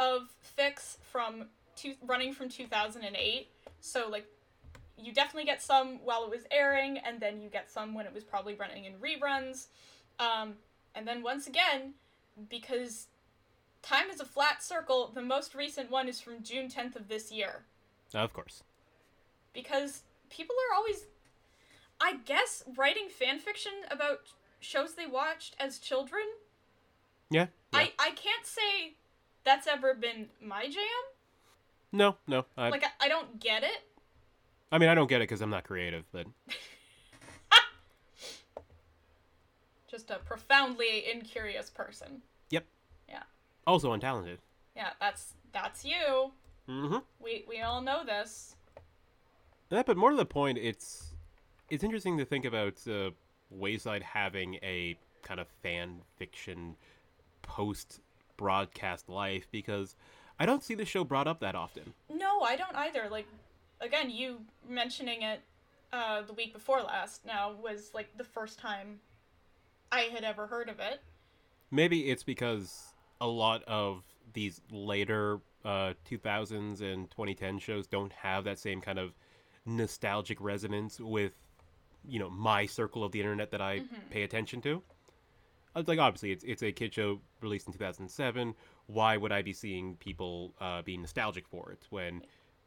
of fics from two running from two thousand and eight. So like, you definitely get some while it was airing, and then you get some when it was probably running in reruns, um, and then once again, because time is a flat circle. The most recent one is from June tenth of this year Of course. because people are always I guess writing fan fiction about shows they watched as children. Yeah. yeah. I I can't say that's ever been my jam. no, no. I, Like I, I don't get it. I mean, I don't get it because I'm not creative, but [LAUGHS] Just a profoundly incurious person. yep. Yeah. Also untalented. Yeah, that's that's you. Mm-hmm. We we all know this. Yeah, but more to the point, it's it's interesting to think about uh, Wayside having a kind of fan fiction post broadcast life because I don't see the show brought up that often. No, I don't either. Like again, you mentioning it uh the week before last now was like the first time I had ever heard of it. Maybe it's because a lot of these later uh, 2000s and 2010 shows don't have that same kind of nostalgic resonance with, you know, my circle of the internet that I pay attention to. Uh, Like, obviously, it's, it's a kid show released in 2007. Why would I be seeing people uh, be nostalgic for it when,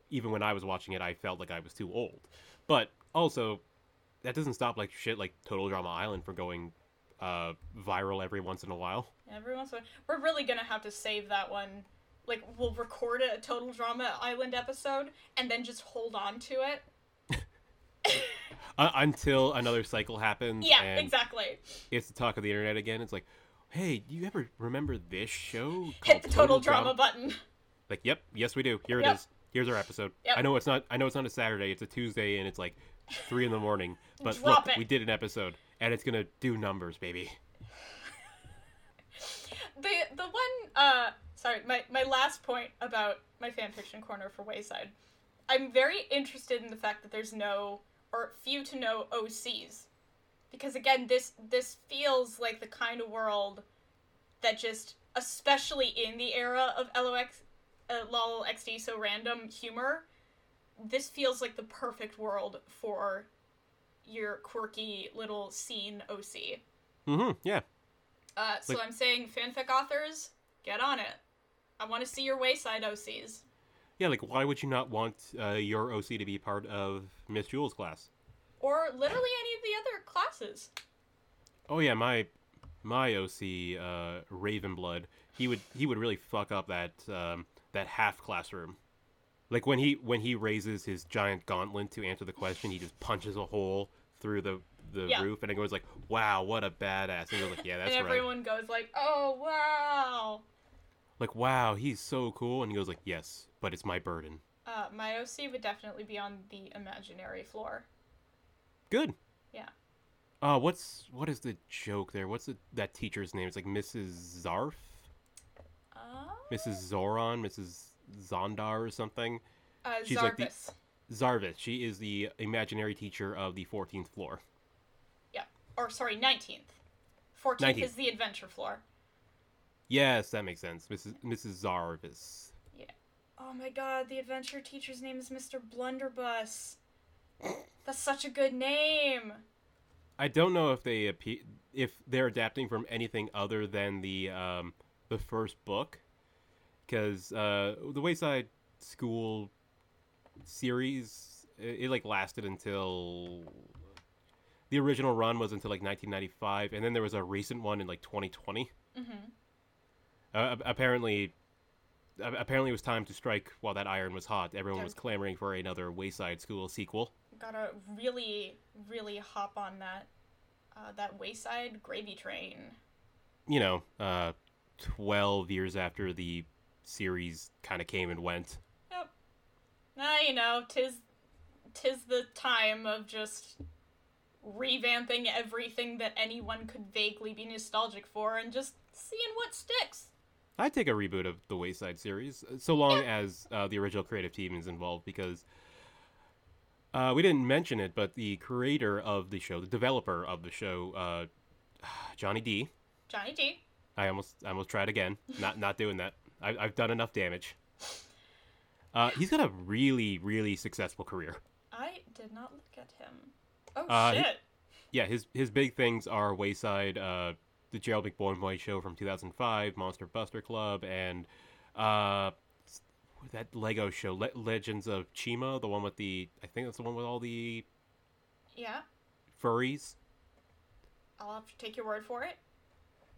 even when I was watching it, I felt like I was too old? But also, that doesn't stop like shit like Total Drama Island from going uh, viral every once in a while. Every once in a we're really gonna have to save that one. Like, we'll record a Total Drama Island episode and then just hold on to it. [LAUGHS] uh, until another cycle happens. Yeah, exactly. It's the talk of the internet again. It's like, hey, do you ever remember this show? Hit the Total Drama button. Like, yep, yes we do. Here Yep. it is. Here's our episode. Yep. I know it's not. I know it's not a Saturday. It's a Tuesday, and it's like three in the morning. [LAUGHS] But Drop look, it. we did an episode, and it's gonna do numbers, baby. [LAUGHS] The the one uh sorry, my, my last point about my fanfiction corner for Wayside. I'm very interested in the fact that there's no or few to no OCs. Because again, this this feels like the kind of world that just especially in the era of LOX uh, lol XD so random humor, this feels like the perfect world for your quirky little scene OC. Mm-hmm. Yeah. Uh, so Like- I'm saying fanfic authors, get on it. I want to see your wayside OCs. Yeah. Like, why would you not want uh, your OC to be part of Miss Jewls' class? Or literally any of the other classes. Oh yeah, my my OC uh, Ravenblood. He would he would really fuck up that um, that half classroom. Like when he when he raises his giant gauntlet to answer the question, he just punches a hole through the the Yeah. roof, and it goes like, "Wow, what a badass!" And he goes like, "Yeah, that's right. [LAUGHS] and right." everyone goes like, oh, wow. Like, "Wow, he's so cool," and he goes like, "Yes, but it's my burden." Uh, my OC would definitely be on the imaginary floor. Good. Yeah. Uh, what's what is the joke there? What's the, that teacher's name? It's like Mrs. Zarf, Mrs. Zoran, Mrs. Zondar, or something. uh, She's like the- Zarves. Zarves. She is the imaginary teacher of the 14th floor. Yeah. Or, sorry, 19th. 14th 19th. is the adventure floor. Yes, that makes sense. Mrs. Mrs. Zarves. Yeah. Oh my god, the adventure teacher's name is Mr. Blunderbuss. That's such a good name. I don't know if they if they're adapting from anything other than the um, the first book, because uh, the Wayside School series it, it like lasted until the original run was until like 1995, and then there was a recent one in like 2020. Mm-hmm. Uh, apparently, apparently it was time to strike while that iron was hot. Everyone was clamoring for another Wayside School sequel. Gotta really, really hop on that, uh, that wayside gravy train. you know, uh, 12 years after the series kind of came and went. Yep. Now you know, tis, tis the time of just revamping everything that anyone could vaguely be nostalgic for and just seeing what sticks. I'd take a reboot of the Wayside series, so long as uh, the original creative team is involved, because uh, we didn't mention it, but the creator of the show, the developer of the show, uh, [SIGHS] Johnny D. Johnny D. I almost, I almost tried again. Not, not doing that. I, I've done enough damage. Uh, he's got a really, really successful career. I did not look at him. Oh Uh, shit. yeah, his his big things are Wayside, uh, the Gerald McBoing show from 2005, Monster Buster Club, and uh, that Lego show, Le- Legends of Chima, the one with the I think that's the one with all the Yeah, furries. I'll have to take your word for it.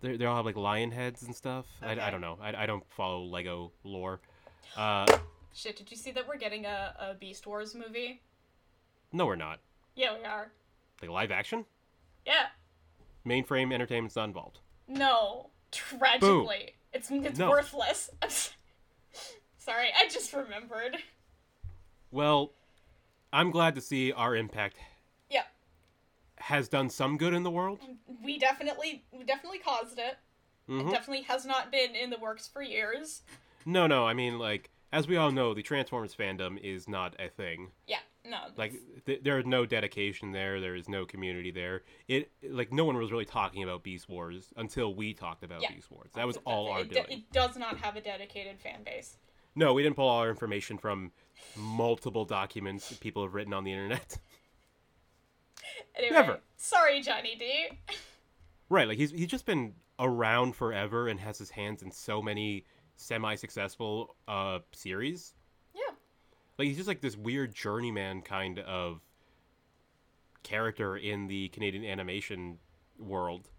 They they all have like lion heads and stuff. I, Okay. I don't know. I, I don't follow Lego lore. Uh, Shit, did you see that we're getting a, a Beast Wars movie? no, we're not. Yeah, we are. Like live action. Yeah. Mainframe Entertainment's not involved. No. Tragically. It's it's No. worthless. [LAUGHS] Sorry, I just remembered. Well, I'm glad to see our impact. Has done some good in the world. We definitely we definitely caused it. Mhm. It definitely has not been in the works for years. No, no. I mean, like, as we all know, the Transformers fandom is not a thing. Yeah. No. Like, th- there is no dedication there. There is no community there. It like no one was really talking about Beast Wars until we talked about Yeah. Beast Wars. That was all our it, doing. it does not have a dedicated fan base. No, we didn't pull all our information from multiple documents people have written on the internet. [LAUGHS] Anyway, Never. Sorry, Johnny D. [LAUGHS] right, like he's he's just been around forever and has his hands in so many semi-successful uh series. Yeah. Like he's just like this weird journeyman kind of character in the Canadian animation world.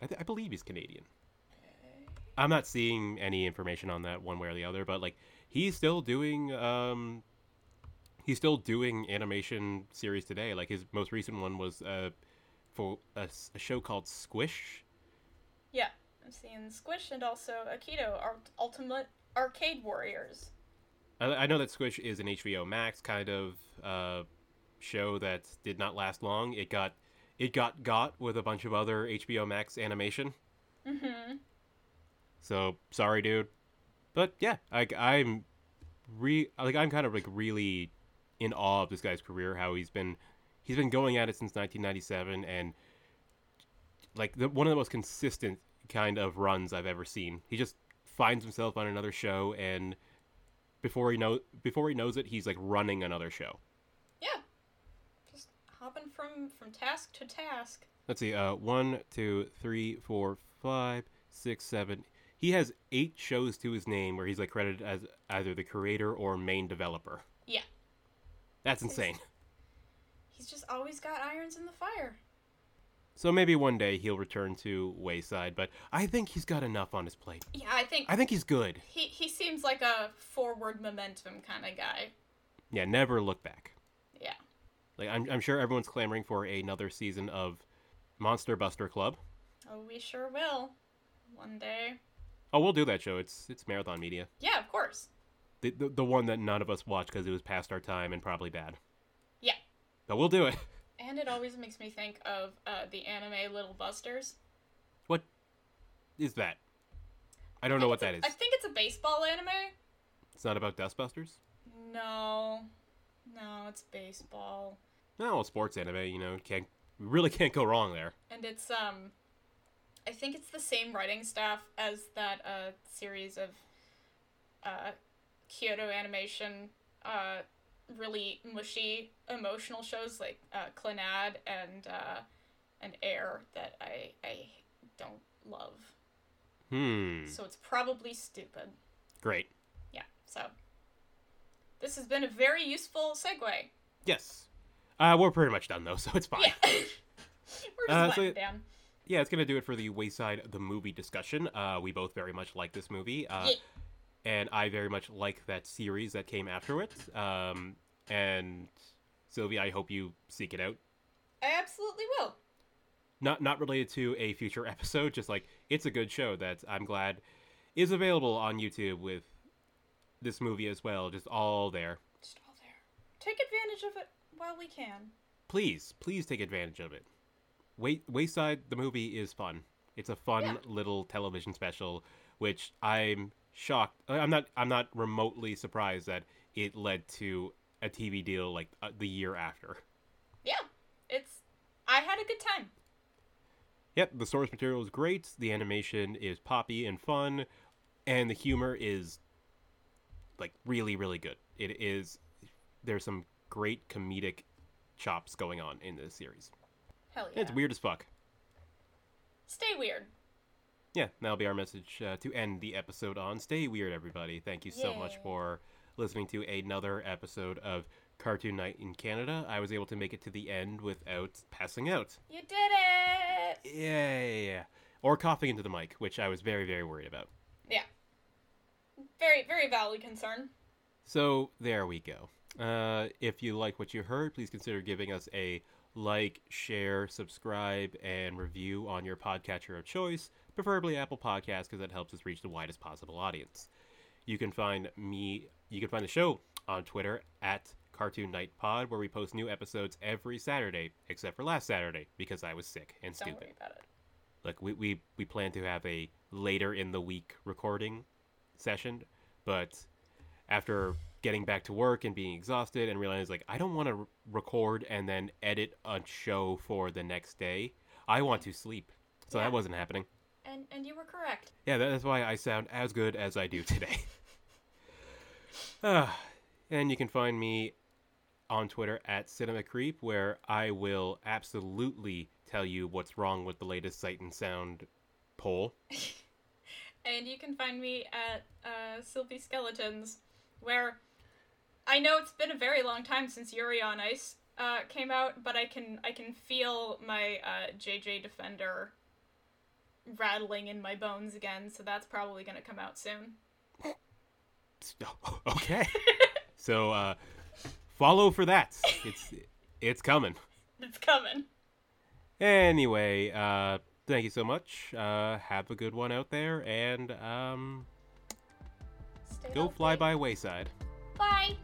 I, th- I believe he's Canadian. I'm not seeing any information on that one way or the other, but like he's still doing um he's still doing animation series today. Like his most recent one was uh for a show called Squish. Yeah. I'm seeing Squish and also Aikido, Ultimate Arcade Warriors. I, I know that Squish is an HBO Max kind of uh, show that did not last long. It got it got got with a bunch of other HBO Max animation. Mm-hmm. So sorry, dude. But yeah, like I'm re like I'm kind of like really in awe of this guy's career. How he's been he's been going at it since 1997, and like the, one of the most consistent kind of runs I've ever seen. He just finds himself on another show, and before he know before he knows it, he's like running another show. Yeah. Just hopping from from task to task. Let's see. Uh, one, two, three, four, five, six, seven. He has eight shows to his name where he's like credited as either the creator or main developer. Yeah. That's insane. He's just always got irons in the fire. So maybe one day he'll return to Wayside, but I think he's got enough on his plate. Yeah, I think I think he's good. he he seems like a forward momentum kind of guy. Yeah, never look back. Yeah. Like I'm, I'm sure everyone's clamoring for another season of Monster Buster Club. Oh, we sure will. One day. Oh, we'll do that show. It's it's Marathon Media. Yeah, of course. The the, the one that none of us watched because it was past our time and probably bad. Yeah. But we'll do it. [LAUGHS] And it always makes me think of uh, the anime Little Busters. What is that? I don't know what that is. I think it's a baseball anime. It's not about Dustbusters. No. No, it's baseball. No, well, sports anime. You know, can't really [LAUGHS] can't go wrong there. And it's um I think it's the same writing staff as that uh series of uh Kyoto Animation uh, really mushy emotional shows like uh, Clannad and uh, and Air that I I don't love. Hmm. So it's probably stupid. Great. Yeah. So this has been a very useful segue. Yes. Uh, we're pretty much done though, [LAUGHS] so it's fine. Yeah. [LAUGHS] We're just Uh, so- it down. Yeah, it's gonna do it for the Wayside the movie discussion. Uh, we both very much like this movie, uh, Yeah. And I very much like that series that came after it. Um, and Sylvia, I hope you seek it out. I absolutely will. Not not related to a future [LAUGHS] episode, just like it's a good show that I'm glad is available on YouTube with this movie as well, just all there. Just all there. Take advantage of it while we can. Please, please take advantage of it. Wait, Wayside, the movie is fun. It's a fun Yeah. little television special, which I'm shocked. I'm not. I'm not remotely surprised that it led to a TV deal like uh, the year after. Yeah. It's I had a good time. Yep, the source material is great. The animation is poppy and fun, and the humor is like really, really good. It is. There's some great comedic chops going on in this series. Hell yeah. It's weird as fuck. Stay weird. Yeah, that'll be our message uh, to end the episode on. Stay weird, everybody. Thank you so much for listening to another episode of Cartoon Night in Canada. I was able to make it to the end without passing out. You did it. Yeah, yeah, yeah. Or coughing into the mic, which I was very, very worried about. Yeah. Very very valid concern. So there we go. Uh, if you like what you heard, please consider giving us a like, share, subscribe, and review on your podcatcher of choice, preferably Apple Podcasts, because that helps us reach the widest possible audience. You can find me, you can find the show on Twitter at Cartoon Night Pod, where we post new episodes every Saturday, except for last Saturday because I was sick and Don't stupid. worry about it. Like we, we we plan to have a later in the week recording session, but after getting back to work and being exhausted and realizing like I don't want to r- record and then edit a show for the next day. I want to sleep. So Yeah. that wasn't happening. And and you were correct. Yeah, that's why I sound as good as I do today. [LAUGHS] Ah, and you can find me on Twitter at Cinema Creep, where I will absolutely tell you what's wrong with the latest Sight and Sound poll. [LAUGHS] And you can find me at uh, Sylvie Skeletons, where I know it's been a very long time since Yuri on Ice uh, came out, but I can I can feel my uh, JJ Defender rattling in my bones again, so that's probably gonna come out soon. [LAUGHS] Okay. so uh, follow for that. It's it's coming. [LAUGHS] It's coming. Anyway, uh, thank you so much. Uh, have a good one out there, and um, Stay go fly by wayside. Bye.